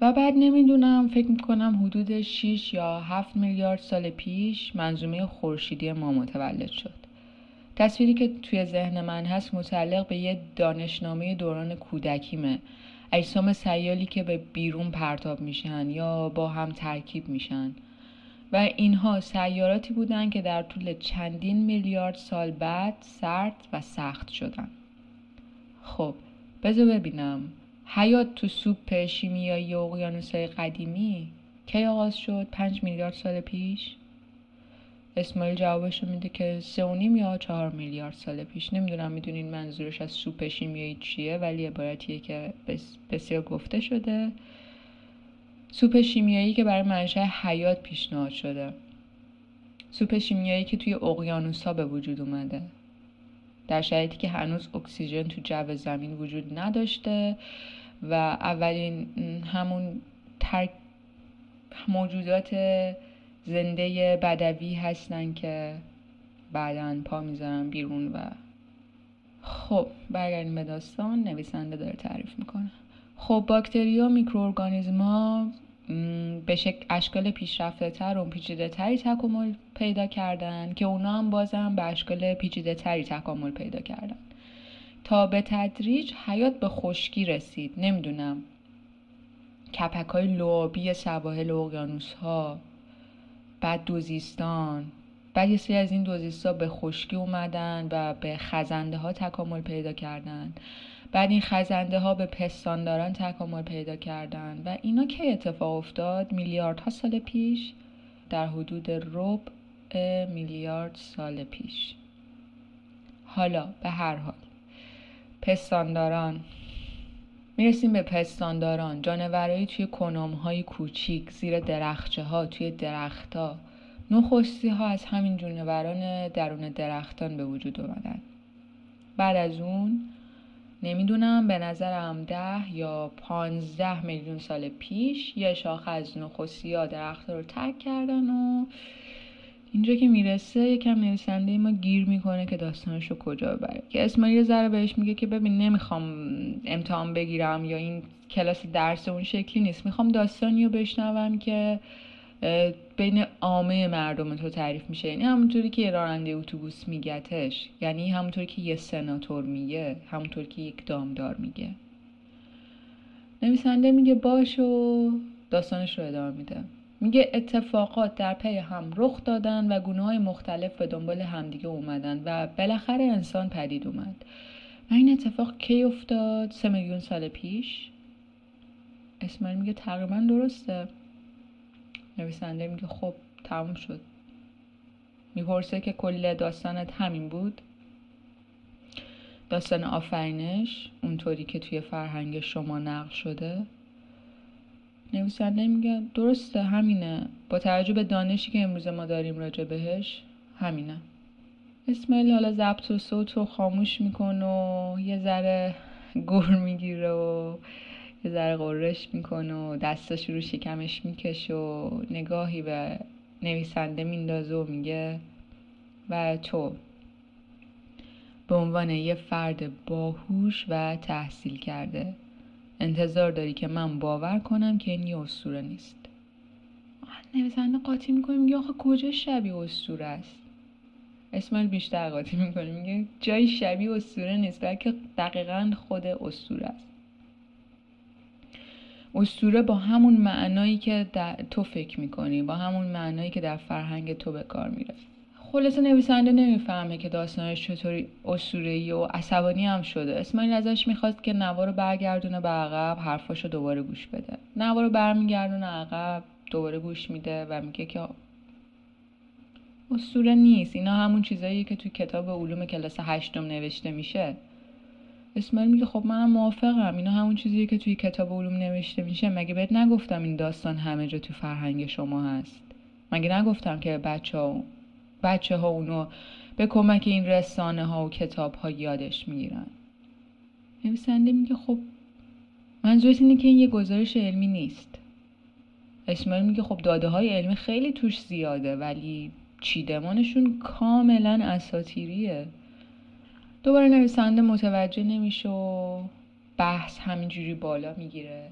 و بعد نمی‌دونم فکر می‌کنم حدود 6 یا 7 میلیارد سال پیش منظومه خورشیدی ما متولد شد. تصویری که توی ذهن من هست متعلق به یه دانشنامه دوران کودکیمه. اجسام سیالی که به بیرون پرتاب میشن یا با هم ترکیب میشن. و اینها سیاراتی بودن که در طول چندین میلیارد سال بعد سرد و سخت شدن. خب بذار ببینم. حیات تو سوپ شیمیایی اقیانوسهای قدیمی کی آغاز شد پنج میلیارد سال پیش؟ اسماعیل جوابش رو میده که سه و نیم یا چهار میلیارد سال پیش نمی‌دونم می‌دونین منظورش از سوپ شیمیایی چیه ولی عبارتیه که بسیار گفته شده. سوپ شیمیایی که برای منشأ حیات پیشنهاد شده. سوپ شیمیایی که توی اقیانوسها به وجود اومده. در شرایطی که هنوز اکسیژن تو جو زمین وجود نداشته و اولین همون ترک موجودات زنده بدوی هستن که بعدا پا می‌ذارن بیرون و خب برگردیم به داستان. نویسنده داره تعریف می‌کنه. خب باکتریا میکروارگانیزما به شکل اشکال پیشرفته تر و پیچیده تری تکامل پیدا کردن که اونا هم بازم به اشکال پیچیده تری تکامل پیدا کردن. تا به تدریج حیات به خشکی رسید. نمی‌دونم. کپک های لعابی سواحل اقیانوس ها بعد دوزیستان. بعد یه سری از این دوزیستا به خشکی اومدن و به خزنده ها تکامل پیدا کردن. بعد این خزنده ها به پستانداران تکامل پیدا کردن. و اینا که اتفاق افتاد میلیاردها سال پیش در حدود ربع میلیارد سال پیش. حالا به هر حال. پستانداران. می‌رسیم به پستانداران. جانورایی توی کنام های کوچیک زیر درخچه ها توی درختها. نخستی ها از همین جانوران درون درختان به وجود اومدن. بعد از اون نمی‌دونم به نظرم ده یا پانزده میلیون سال پیش یه شاخه از نخستی ها درخت رو تک کردن و اینجا که می‌رسه یکم نویسنده ما گیر می‌کنه که داستانش رو کجا ببره. که اسماعیل ذره بهش میگه که ببین نمی‌خوام امتحان بگیرم یا این کلاس درس اون شکلی نیست. می‌خوام داستانی رو بشنوم که بین عامه مردم تو تعریف میشه. یعنی همونطوری که راننده اتوبوس میگتش. یعنی همونطوری که یه سناتور میگه همونطوری که یک دامدار میگه. نویسنده میگه باش و داستانش رو ادامه میده. میگه اتفاقات در پی هم رخ دادن و گونه های مختلف به دنبال همدیگه اومدن و بالاخره انسان پدید اومد. و این اتفاق کی افتاد سه میلیون سال پیش؟ اسماعیل میگه تقریبا درسته. نویسنده میگه خب تموم شد. می‌پرسه که کل داستانت همین بود؟ داستان آفرینش اونطوری که توی فرهنگ شما نقل شده؟ نویسنده میگه درسته همینه. با توجه به دانشی که امروز ما داریم راجع بهش همینه. اسماعیل حالا ضبط و صوت رو خاموش می‌کنه و یه ذره گر می‌گیره و یه ذره قررش می‌کنه و دستاش رو شکمش می‌کشه و نگاهی به نویسنده میندازه و میگه و تو. به عنوان یه فرد باهوش و تحصیل کرده. انتظار داری که من باور کنم که این یه اسطوره نیست. نویسنده قاطی می‌کنه میگه آخه کجا شبیه اسطوره است؟ اسماعیل بیشتر قاطی می‌کنه میگه جای شبیه اسطوره نیست بلکه دقیقا خود اسطوره است. اسطوره با همون معنایی که تو فکر می‌کنی با همون معنایی که در فرهنگ تو به کار میره خلاصه نویسنده نمی‌فهمه که داستانش چطوری اسطوره‌ای و عصبانی هم شده. اسماعیل ازش می‌خواست که نوا رو برگردونه به عقب حرفاشو دوباره گوش بده. نوا رو برمیگردونه عقب دوباره گوش میده و میگه که اسطوره نیست. اینا همون چیزایی که توی کتاب علوم کلاس هشتم نوشته میشه. اسماعیل میگه خب منم موافقم. اینا همون چیزیه که توی کتاب علوم نوشته میشه. مگه بهت نگفتم این داستان همه جا تو فرهنگ شما هست؟ مگه نگفتم که بچه ها, بچه ها اونو به کمک این رسانه ها و کتاب ها یادش می‌گیرن. نویسنده میگه خب منظورت اینه که این یه گزارش علمی نیست. اسماعیل میگه خب داده های علمی خیلی توش زیاده ولی چیدمانشون کاملا اساتیریه. دوباره نویسنده متوجه نمیشه و بحث همینجوری بالا می‌گیره.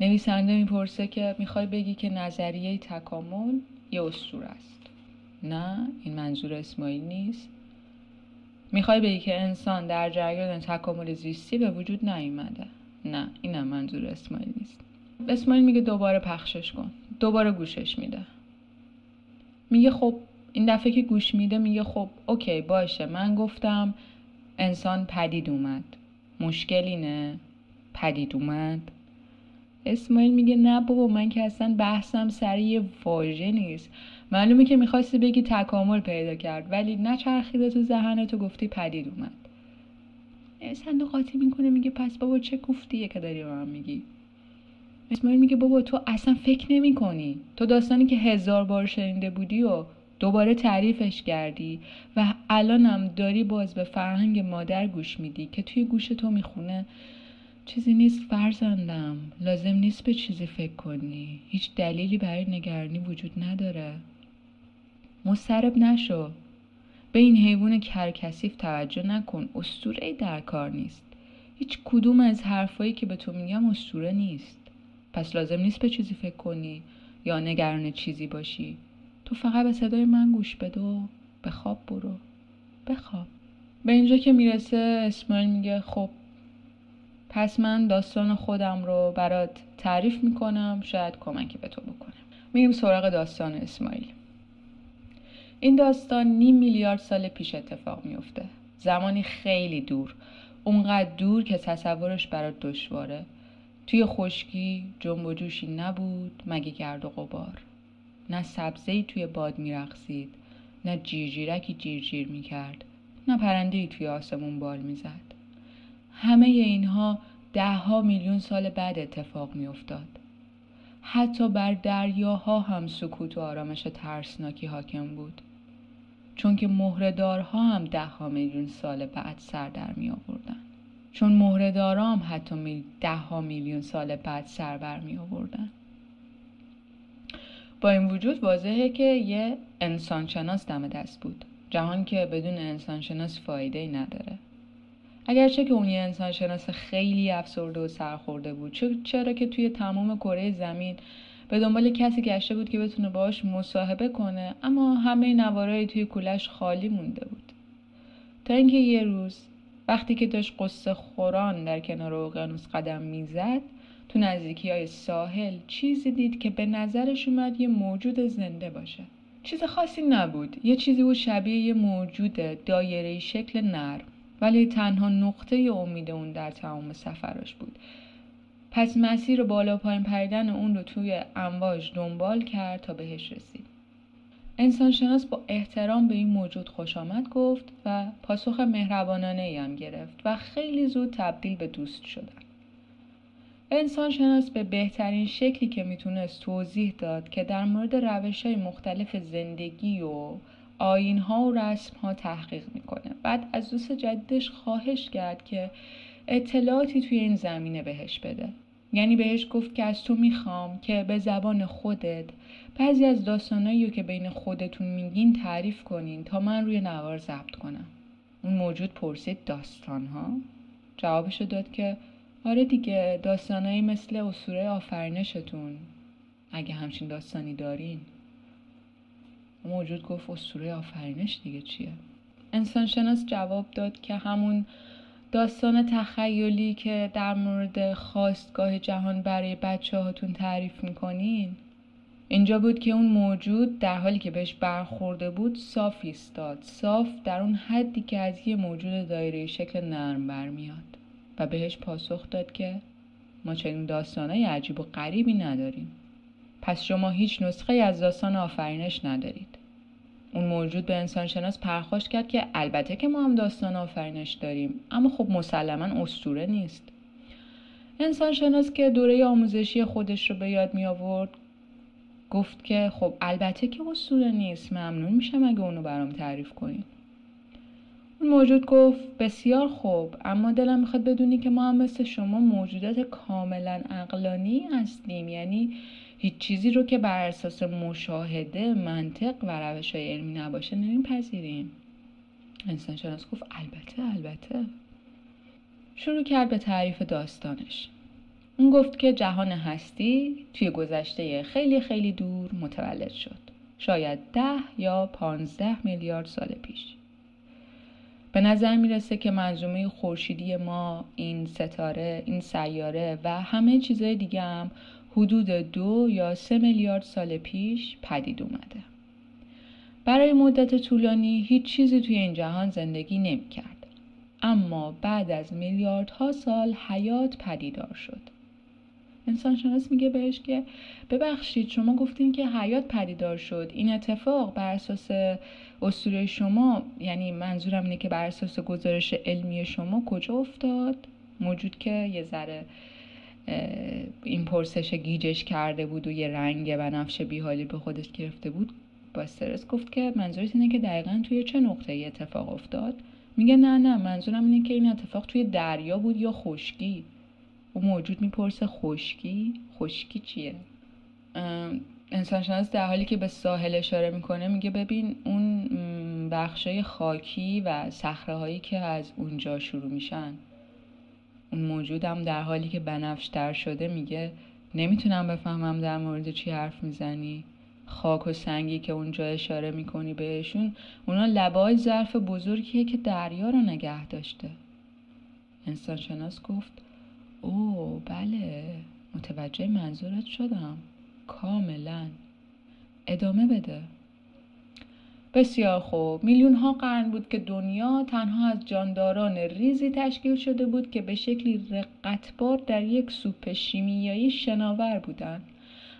نویسنده می‌پرسه که می‌خوای بگی که نظریه تکامل یه اسطوره است. نه این منظور اسماعیل نیست. می‌خوای بگی که انسان در جریان تکامل زیستی به وجود نیومده. نه اینم منظور اسماعیل نیست. اسماعیل میگه دوباره پخشش کن. دوباره گوشش میده. میگه خب این دفعه که گوش میده میگه خب اوکی باشه. من گفتم انسان پدید اومد. مشکل اینه پدید اومد. اسماعیل میگه نه بابا من که اصلا بحثم سر یه واژه نیست. معلومه که می‌خواستی بگی تکامل پیدا کرد ولی نچرخیده تو ذهنت و گفتی پدید اومد. نویسنده قاطی می‌کنه میگه پس بابا چه گفتیه که داری به من میگی. اسماعیل میگه بابا تو اصلا فکر نمی کنی تو داستانی که هزار بار شنیده بودی و دوباره تعریفش کردی و الانم داری باز به فرهنگ مادر گوش میدی که توی گوش تو می‌خونه. چیزی نیست فرزندم. لازم نیست به چیزی فکر کنی. هیچ دلیلی برای نگرانی وجود نداره. مسترب نشو. به این حیوان کرکسیف توجه نکن. استوره در کار نیست. هیچ کدوم از حرفایی که به تو میگم استوره نیست. پس لازم نیست به چیزی فکر کنی یا نگران چیزی باشی. تو فقط به صدای من گوش بده و به خواب برو. بخواب به اینجا که می‌رسه اسماعیل میگه خب پس من داستان خودم رو برات تعریف می‌کنم شاید کمکی به تو بکنم میریم سراغ داستان اسماعیل. این داستان نیم میلیارد سال پیش اتفاق میفته زمانی خیلی دور. اونقدر دور که تصورش برات دشواره. توی خشکی جنب و جوشی نبود مگه گرد و غبار. نه سبزه‌ای توی باد میرقصید نه جیرجیرکی جیرجیر می‌کرد نه پرنده‌ای توی آسمون بال می‌زد. همه اینها دهها میلیون سال بعد اتفاق میافتاد. حتی بر دریاها هم سکوت و آرامش ترسناکی حاکم بود. چون که مهرهدارها هم دهها میلیون سال بعد سر در می آوردن چون مهرهدارها هم حتی دهها میلیون سال بعد سر بر می آوردن با این وجود واضحه که یه انسانشناس دم دست بود. جهان که بدون انسانشناس فایده ای نداره. اگرچه که اون یه انسانشناس خیلی افسرده و سرخورده بود چرا که توی تمام کره زمین به دنبال کسی گشته بود که بتونه باهاش مصاحبه کنه اما همه نوارای توی کولش خالی مونده بود. تا اینکه یه روز وقتی که داشت قصه خوران در کنار اقیانوس قدم می‌زد تو نزدیکی های ساحل چیزی دید که به نظرش اومد یه موجود زنده باشه. چیز خاصی نبود. یه چیزی بود شبیه یه موجود دایره شکل نرم. ولی تنها نقطه امید اون در تمام سفرش بود. پس مسیر بالا پایین پریدن اون رو توی امواج دنبال کرد تا بهش رسید. انسانشناس با احترام به این موجود خوش آمد گفت و پاسخ مهربانانه ای هم گرفت و خیلی زود تبدیل به دوست شدن. انسانشناس به بهترین شکلی که می‌تونست توضیح داد که در مورد روش های مختلف زندگی و آین ها و رسم ها تحقیق می‌کنه. بعد از دوست جدیدش خواهش کرد که اطلاعاتی توی این زمینه بهش بده. یعنی بهش گفت که از تو می‌خوام که به زبان خودت بعضی از داستانایی رو که بین خودتون میگین تعریف کنین تا من روی نوار ضبط کنم. اون موجود پرسید داستان ها جوابشو داد که آره دیگه داستانایی مثل اسطوره آفرینشتون. اگه همچین داستانی دارین. موجود گفت اسطوره آفرینش دیگه چیه؟ انسانشناس جواب داد که همون داستان تخیلی که در مورد خواستگاه جهان برای بچه هاتون تعریف می‌کنین. اینجا بود که اون موجود در حالی که بهش برخورده بود صاف ایستاد. صاف در اون حدی که از یه موجود دایره شکل نرم برمیاد و بهش پاسخ داد که ما چنین داستانهای عجیب و غریبی نداریم. پس شما هیچ نسخه از داستان آفرینش ندارید. اون موجود به انسانشناس پرخاش کرد که البته که ما هم داستان آفرینش داریم اما خب مسلما استوره نیست. انسانشناس که دوره آموزشی خودش رو به یاد می آورد گفت که خب البته که اسطوره نیست ممنون میشم اگه اونو برام تعریف کنید اون موجود گفت بسیار خوب اما دلم می‌خواد بدونی که ما هم مثل شما موجودات کاملا اقلانی هستیم یعنی هیچ چیزی رو که بر اساس مشاهده منطق و روش های علمی نباشه نمیپذیریم. انسان شناس گفت البته البته. شروع کرد به تعریف داستانش. اون گفت که جهان هستی توی گذشته خیلی خیلی دور متولد شد. شاید ده یا پانزده میلیارد سال پیش. به نظر می‌رسه که منظومه خورشیدی ما این ستاره این سیاره و همه چیزهای دیگه هم حدود دو یا سه میلیارد سال پیش پدید اومده. برای مدت طولانی هیچ چیزی توی این جهان زندگی نمی‌کرد. اما بعد از میلیاردها سال حیات پدیدار شد. انسان شناس میگه بهش که ببخشید شما گفتین که حیات پدیدار شد. این اتفاق بر اساس اسطوره شما یعنی منظورم اینه که بر اساس گزارش علمی شما کجا افتاد؟ موجود که یه ذره این پرسش گیجش کرده بود و یه رنگ و نفش بیحالی به خودش گرفته بود با استرس گفت که منظورت اینه که دقیقا توی چه نقطه ای اتفاق افتاد؟ میگه نه نه منظورم اینه که این اتفاق توی دریا بود یا خشکی؟ او موجود می‌پرسه خشکی؟ خشکی چیه؟ انسانشناس در حالی که به ساحل اشاره می‌کنه میگه ببین اون بخشای خاکی و صخره هایی که از اونجا شروع میشن اون موجودم در حالی که بنفش در شده میگه نمی‌تونم بفهمم در مورد چی حرف می‌زنی. خاک و سنگی که اونجا اشاره می‌کنی بهشون اونا لبای ظرف بزرگیه که دریا رو نگه داشته. انسانشناس گفت او بله متوجه منظورت شدم. کاملا. ادامه بده. بسیار خوب. میلیون ها قرن بود که دنیا تنها از جانداران ریزی تشکیل شده بود که به شکلی رقتبار در یک سوپ شیمیایی شناور بودند.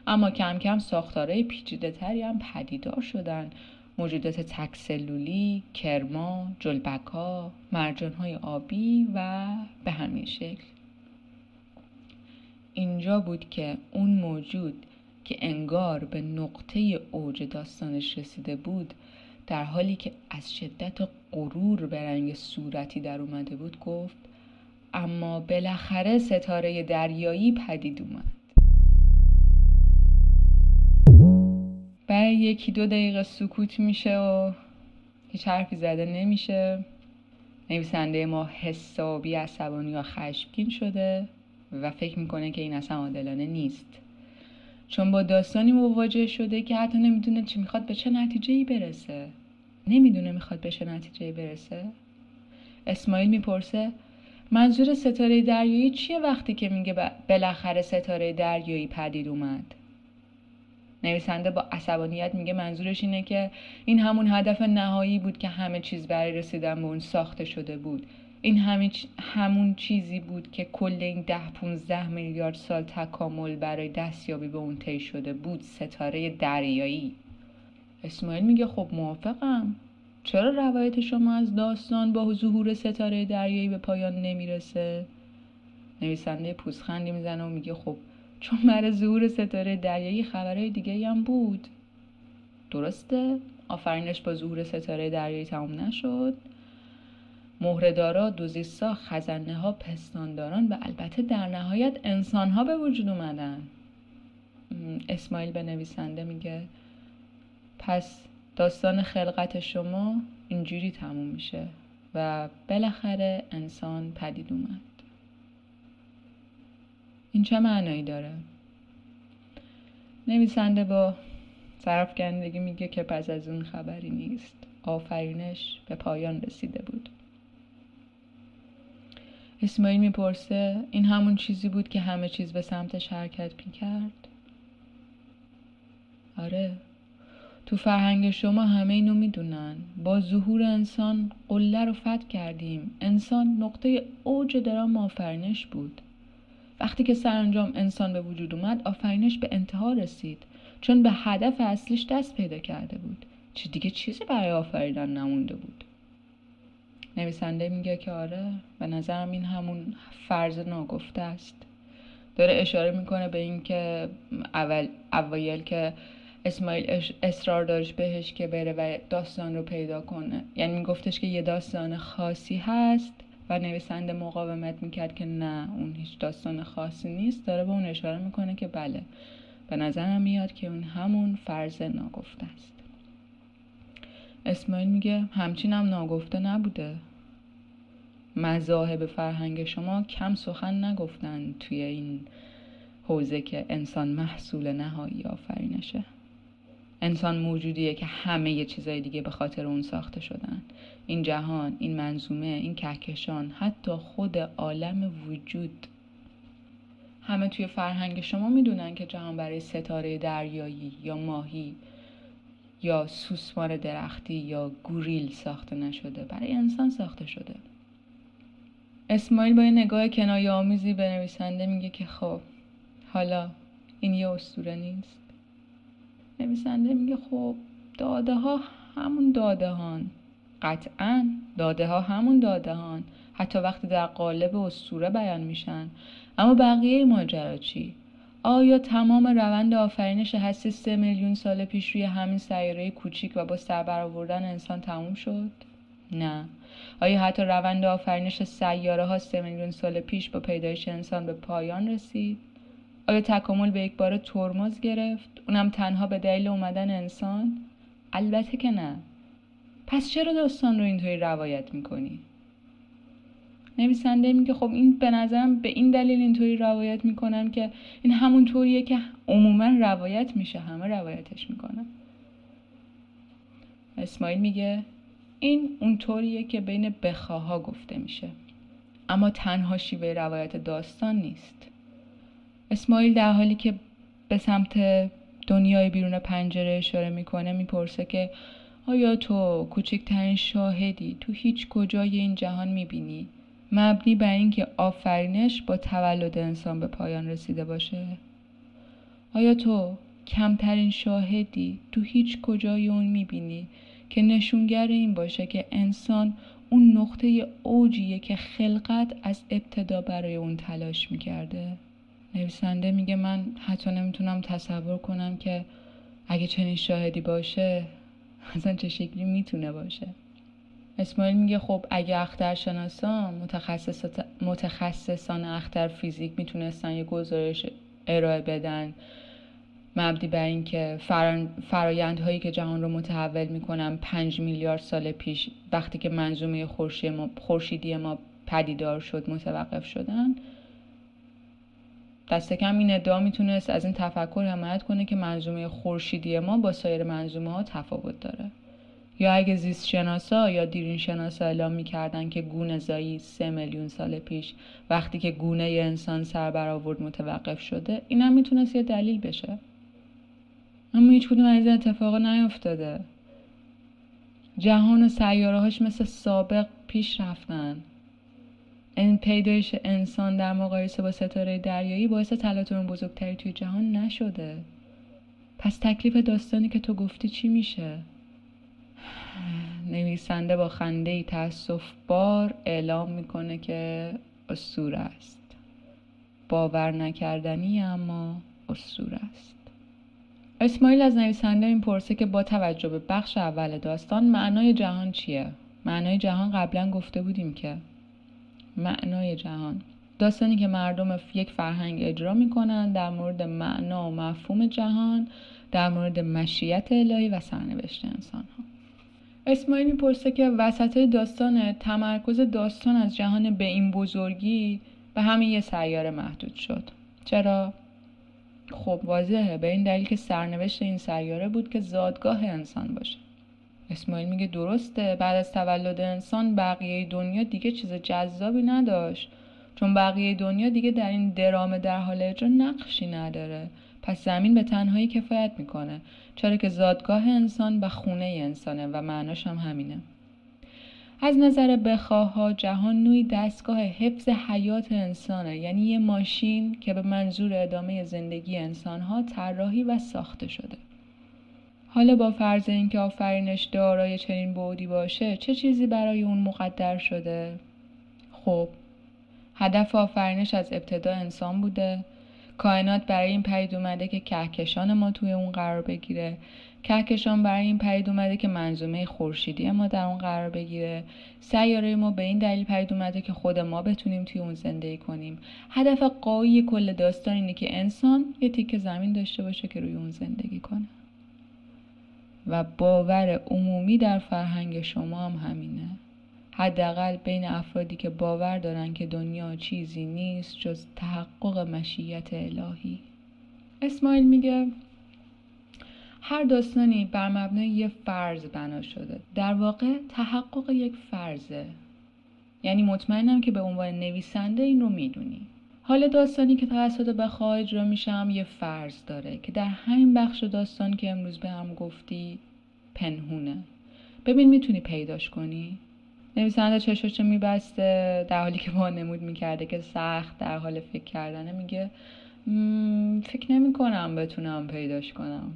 اما کم کم ساختارهای پیچیده تری هم پدیدار شدن موجودات تکسلولی، کرما، جلبک ها، مرجان های آبی و به همین شکل. اینجا بود که اون موجود که انگار به نقطه اوج داستانش رسیده بود در حالی که از شدت غرور به رنگ صورتی در اومده بود گفت اما بالاخره ستاره دریایی پدید اومد. برای یکی دو دقیقه سکوت میشه و هیچ حرفی زده نمیشه. نویسنده ما حسابی عصبانی یا خشمگین شده و فکر می‌کنه که این اصلا عادلانه نیست. چون با داستانی مواجه شده که حتی نمی‌دونه چی می‌خواد به چه نتیجه ای برسه. نمی‌دونه می‌خواد به چه نتیجه ای برسه. اسماعیل می‌پرسه منظور ستاره دریایی چیه وقتی که میگه بالاخره ستاره دریایی پدید اومد؟ نویسنده با عصبانیت میگه منظورش اینه که این همون هدف نهایی بود که همه چیز برای رسیدن به اون ساخته شده بود. این همین همون چیزی بود که کل این ده 15 میلیارد سال تکامل برای دستیابی به اون طی شده بود ستاره دریایی. اسماعیل میگه خب موافقم. چرا روایت شما از داستان با ظهور ستاره دریایی به پایان نمی‌رسه؟ نویسنده پوزخندی می‌زنه و میگه خب چون برای ظهور ستاره دریایی خبرهای دیگه هم بود. درسته؟ آفرینش با ظهور ستاره دریایی تمام نشد. مهرهدارا دوزیستا خزنه ها پستانداران و البته در نهایت انسان ها به وجود اومدن. اسماعیل به نویسنده میگه پس داستان خلقت شما اینجوری تموم میشه و بالاخره انسان پدید اومد. این چه معنایی داره؟ نویسنده با گندگی میگه که پس از اون خبری نیست. آفرینش به پایان رسیده بود. اسماعیل می‌پرسه این همون چیزی بود که همه چیز به سمتش حرکت می‌کرد؟ آره. تو فرهنگ شما همه اینو می‌دونن. با ظهور انسان قله رو فتح کردیم. انسان نقطه اوج درام آفرینش بود. وقتی که سرانجام انسان به وجود اومد آفرینش به انتها رسید. چون به هدف اصلیش دست پیدا کرده بود. چه دیگه چیزی برای آفریدن نمونده بود؟ نویسنده میگه که آره به نظرم این همون فرض ناگفته است. داره اشاره می‌کنه به اینکه اول اوایل که اسماعیل اصرار داشت بهش که بره و داستان رو پیدا کنه. یعنی میگفتش که یه داستان خاصی هست و نویسنده مقاومت می‌کرد که نه اون هیچ داستان خاصی نیست. داره به اون اشاره می‌کنه که بله به نظرم میاد که اون همون فرض ناگفته است. اسماعیل میگه همچین هم ناگفته نبوده. مذاهب فرهنگ شما کم سخن نگفتن توی این حوزه که انسان محصول نهایی آفرینشه. انسان موجودیه که همه چیزای دیگه به خاطر اون ساخته شدن. این جهان این منظومه این کهکشان حتی خود عالم وجود. همه توی فرهنگ شما می‌دونن که جهان برای ستاره دریایی یا ماهی یا سوسمار درختی یا گوریل ساخته نشده برای انسان ساخته شده. اسماعیل با یه نگاه کنایه آمیزی به نویسنده میگه که خب حالا این یه اسطوره نیست. نویسنده میگه خب داده ها همون داده هان قطعا داده ها همون داده هان حتی وقتی در قالب اسطوره بیان میشن. اما بقیه ماجرا چی؟ آیا تمام روند آفرینش هستی سه میلیون سال پیش روی همین سیاره کوچیک و با سر برآوردن انسان تموم شد؟ نه. آیا حتی روند آفرینش سیاره ها سه میلیون سال پیش با پیدایش انسان به پایان رسید؟ آیا تکامل به یک بار ترمز گرفت؟ اونم تنها به دلیل اومدن انسان؟ البته که نه. پس چرا داستان رو اینطوری روایت می‌کنی؟ نویسنده میگه خب این به نظرم به این دلیل اینطوری روایت می‌کنم که این همون طوریه که عموما روایت میشه همه روایتش می‌کنن. اسماعیل میگه این اون طوریه که بین بخواها گفته میشه. اما تنها شیوه روایت داستان نیست. اسماعیل در حالی که به سمت دنیای بیرون پنجره اشاره می‌کنه می‌پرسه که آیا تو کوچکترین شاهدی تو هیچ کجای این جهان می‌بینی؟ مبنی بر اینکه آفرینش با تولد انسان به پایان رسیده باشه. آیا تو کمترین شاهدی؟ تو هیچ کجای اون می‌بینی که نشونگر این باشه که انسان اون نقطه اوجیه که خلقت از ابتدا برای اون تلاش می‌کرده؟ نویسنده میگه من حتی نمی‌تونم تصور کنم که اگه چنین شاهدی باشه اصلا چه شکلی می‌تونه باشه؟ اسماعیل میگه خب اگه اخترشناسان متخصص متخصصان اختر فیزیک می‌تونستن یه گزارش ارائه بدن مبدی بر اینکه فرایندهایی که جهان رو متحول می‌کنن پنج میلیارد سال پیش وقتی که منظومه خورشیدی ما پدیدار شد متوقف شدن. دست کم این ادعا می‌تونست از این تفکر حمایت کنه که منظومه خورشیدی ما با سایر منظومه ها تفاوت داره. یا اگه زیست شناسا یا دیرین شناسا اعلام می‌کردن که گونه زایی سه میلیون سال پیش وقتی که گونه انسان سر برآورد متوقف شده اینم می‌تونست یه دلیل بشه. اما هیچ کدوم از این اتفاقا نیفتاده. جهان و سیارهاش مثل سابق پیش رفتن. این پیدایش انسان در مقایسه با ستاره دریایی باعث تلاطم بزرگتری توی جهان نشده. پس تکلیف داستانی که تو گفتی چی میشه؟ نویسنده با خنده ای بار اعلام می‌کنه که اسطوره است. باور نکردنی اما اسطوره است. اسماعیل از نویسنده این پرسه که با توجه به بخش اول داستان معنای جهان چیه؟ معنای جهان قبلا گفته بودیم که معنای جهان. داستانی که مردم یک فرهنگ اجرا می‌کنن در مورد معنا و مفهوم جهان در مورد مشیت الهی و سرنوشت انسان ها اسماعیل می‌پرسه که وسط داستان تمرکز داستان از جهان به این بزرگی به همین یه سیاره محدود شد. چرا؟ خب واضحه. به این دلیل که سرنوشت این سیاره بود که زادگاه انسان باشه. اسماعیل میگه درسته. بعد از تولد انسان بقیه دنیا دیگه چیز جذابی نداشت. چون بقیه دنیا دیگه در این درام در حال اجرا نقشی نداره. پس زمین به تنهایی کفایت می‌کنه. چرا که زادگاه انسان و خونه انسانه و معناش هم همینه. از نظر بخواها جهان نوعی دستگاه حفظ حیات انسانه. یعنی یه ماشین که به منظور ادامه زندگی انسانها طراحی و ساخته شده. حالا با فرض اینکه آفرینش دارای چنین بعدی باشه چه چیزی برای اون مقدر شده؟ خب هدف آفرینش از ابتدا انسان بوده. کائنات برای این پدید اومده که کهکشان ما توی اون قرار بگیره. کهکشان برای این پدید اومده که منظومه خورشیدی ما در اون قرار بگیره. سیاره ما به این دلیل پدید اومده که خود ما بتونیم توی اون زندگی کنیم. هدف قایی کل داستان اینه که انسان یه تیک زمین داشته باشه که روی اون زندگی کنه. و باور عمومی در فرهنگ شما هم همینه. حداقل بین افرادی که باور دارن که دنیا چیزی نیست جز تحقق مشیت الهی. اسماعیل میگه هر داستانی بر مبنای یه فرض بنا شده. در واقع تحقق یک فرضه. یعنی مطمئنم که به عنوان نویسنده این رو می‌دونی. حال داستانی که توسط بخواه اجرا میشه هم یه فرض داره که در همین بخش داستان که امروز به هم گفتی پنهونه. ببین می‌تونی پیداش کنی؟ نویسنده چشاشو میبسته در حالی که با نمود می‌کرده که سخت در حال فکر کردنه میگه فکر نمی کنم بتونم پیداش کنم.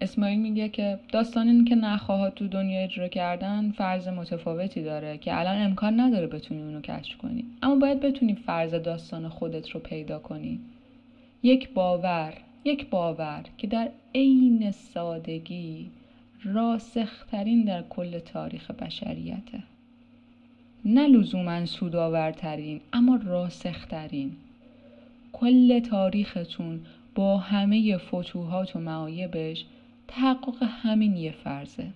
اسماعیل میگه که داستان این که نخواها تو دنیا اجرا کردن فرض متفاوتی داره که الان امکان نداره بتونی اونو کشف کنی اما باید بتونی فرض داستان خودت رو پیدا کنی. یک باور یک باور که در عین سادگی راسخترین در کل تاریخ بشریته. نه لزوما سودآورترین اما راسخترین. کل تاریختون با همه فتوحات و معایبش تحقق همین یه فرضه.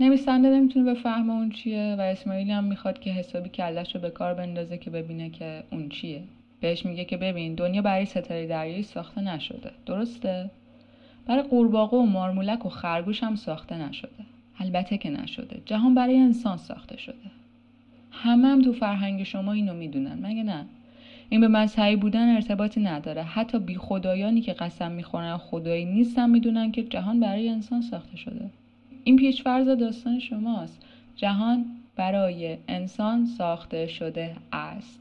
نویسنده نمی‌تونه بفهمه اون چیه و اسماعیلی هم می‌خواد که حسابی کلش رو به کار بندازه که ببینه که اون چیه. بهش میگه که ببین دنیا برای ستاره دریایی ساخته نشده. درسته؟ برای قورباغه و مارمولک و خرگوش هم ساخته نشده. البته که نشده. جهان برای انسان ساخته شده. همه هم تو فرهنگ شما اینو می‌دونن. مگه نه؟ این به مذهبی بودن ارتباطی نداره. حتی بی خدایانی که قسم می‌خورن خدایی نیستن می‌دونن که جهان برای انسان ساخته شده. این پیشفرض داستان شماست. جهان برای انسان ساخته شده است.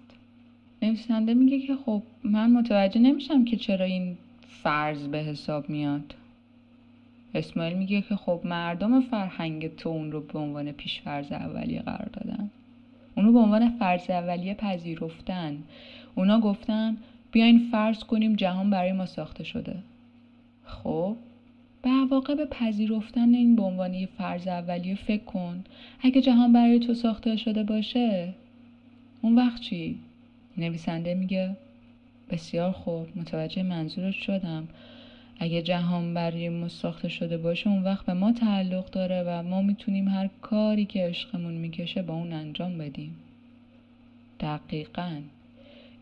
نویسنده میگه که خب من متوجه نمیشم که چرا این فرض به حساب میاد. اسماعیل میگه که خب مردم فرهنگ تو اون رو به عنوان پیشفرض اولیه قرار دادن. اونو به عنوان فرض اولیه پذیرفتن. اونا گفتن بیاین فرض کنیم جهان برای ما ساخته شده. خب به واقع به پذیرفتن این به عنوان یه فرض اولیه فکر کن. اگه جهان برای تو ساخته شده باشه اون وقت چی؟ نویسنده میگه بسیار خوب متوجه منظورت شدم. اگه جهان برای ما ساخته شده باشه اون وقت به ما تعلق داره و ما می‌تونیم هر کاری که عشقمون می‌کشه با اون انجام بدیم. دقیقا.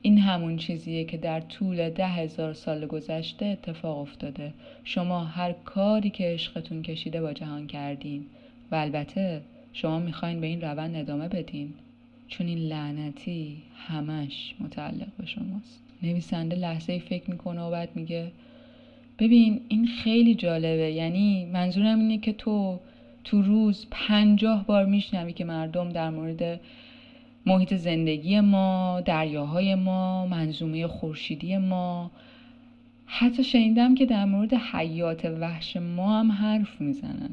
این همون چیزیه که در طول ده هزار سال گذشته اتفاق افتاده. شما هر کاری که عشقتون کشیده با جهان کردین. و البته شما می‌خواین به این روند ادامه بدین. چون این لعنتی همش متعلق به شماست. نویسنده لحظه فکر می‌کنه و بعد میگه ببین این خیلی جالبه. یعنی منظورم اینه که تو تو روز پنجاه بار میشنوی که مردم در مورد محیط زندگی ما دریاهای ما منظومه خورشیدی ما. حتی شنیدم که در مورد حیات وحش ما هم حرف می‌زنن.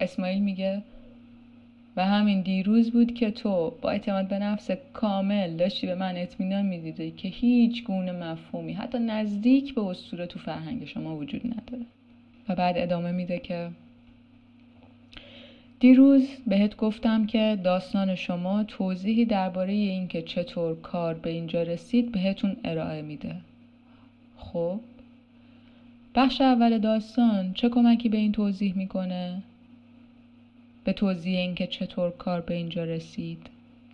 اسماعیل میگه و همین دیروز بود که تو با اعتماد به نفس کامل داشتی به من اطمینان می‌دیدی که هیچ گونه مفهومی حتی نزدیک به اسطوره تو فرهنگ شما وجود نداره. و بعد ادامه میده که دیروز بهت گفتم که داستان شما توضیحی درباره اینکه چطور کار به اینجا رسید بهتون ارائه میده. خب؟ بخش اول داستان چه کمکی به این توضیح می‌کنه؟ به توضیح اینکه چطور کار به اینجا رسید.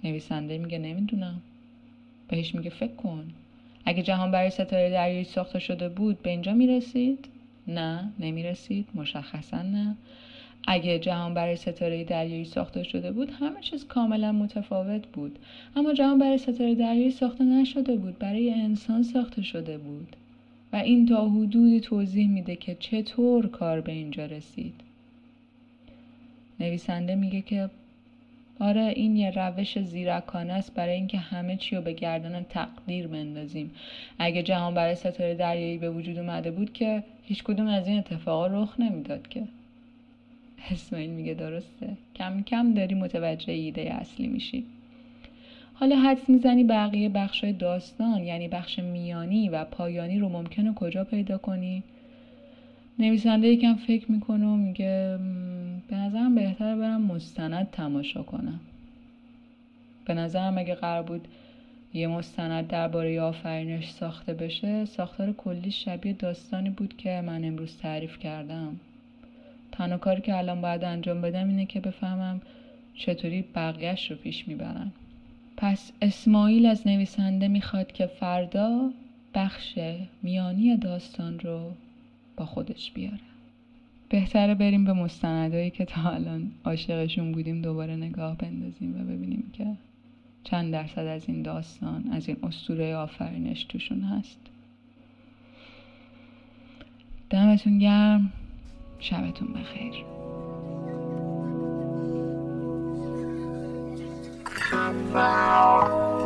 نویسنده میگه نمی‌دونم. بهش میگه فکر کن. اگه جهان برای ستاره دریایی ساخته شده بود به اینجا می‌رسید؟ نه نمی‌رسید. مشخصا نه. اگه جهان برای ستاره دریایی ساخته شده بود همه چیز کاملا متفاوت بود. اما جهان برای ستاره دریایی ساخته نشده بود برای انسان ساخته شده بود. و این تا حدودی توضیح میده که چطور کار به اینجا رسید. نویسنده میگه که آره این یه روش زیرکانه است برای اینکه همه چی رو به گردن تقدیر بندازیم. اگه جهان برای ستاره دریایی به وجود اومده بود که هیچ کدوم از این اتفاقا رخ نمی‌داد که. اسماعیل میگه درسته. کم کم داری متوجه ایده اصلی میشی. حالا حدس می‌زنی بقیه بخشای داستان یعنی بخش میانی و پایانی رو ممکنه کجا پیدا کنی؟ نویسنده یکم فکر می‌کنه و میگه به نظرم بهتر برم مستند تماشا کنم. به نظرم اگه قرار بود یه مستند درباره آفرینش ساخته بشه ساختار کلی شبیه داستانی بود که من امروز تعریف کردم. تنها کاری که الان باید انجام بدم اینه که بفهمم چطوری بقیهش رو پیش می‌برن. پس اسماعیل از نویسنده می‌خواد که فردا بخش میانی داستان رو با خودش بیاره. بهتره بریم به مستندهایی که تا الان عاشقشون بودیم دوباره نگاه بندازیم و ببینیم که چند درصد از این داستان از این اسطوره آفرینش توشون هست. دمتون گرم. شبتون بخیر. Wow.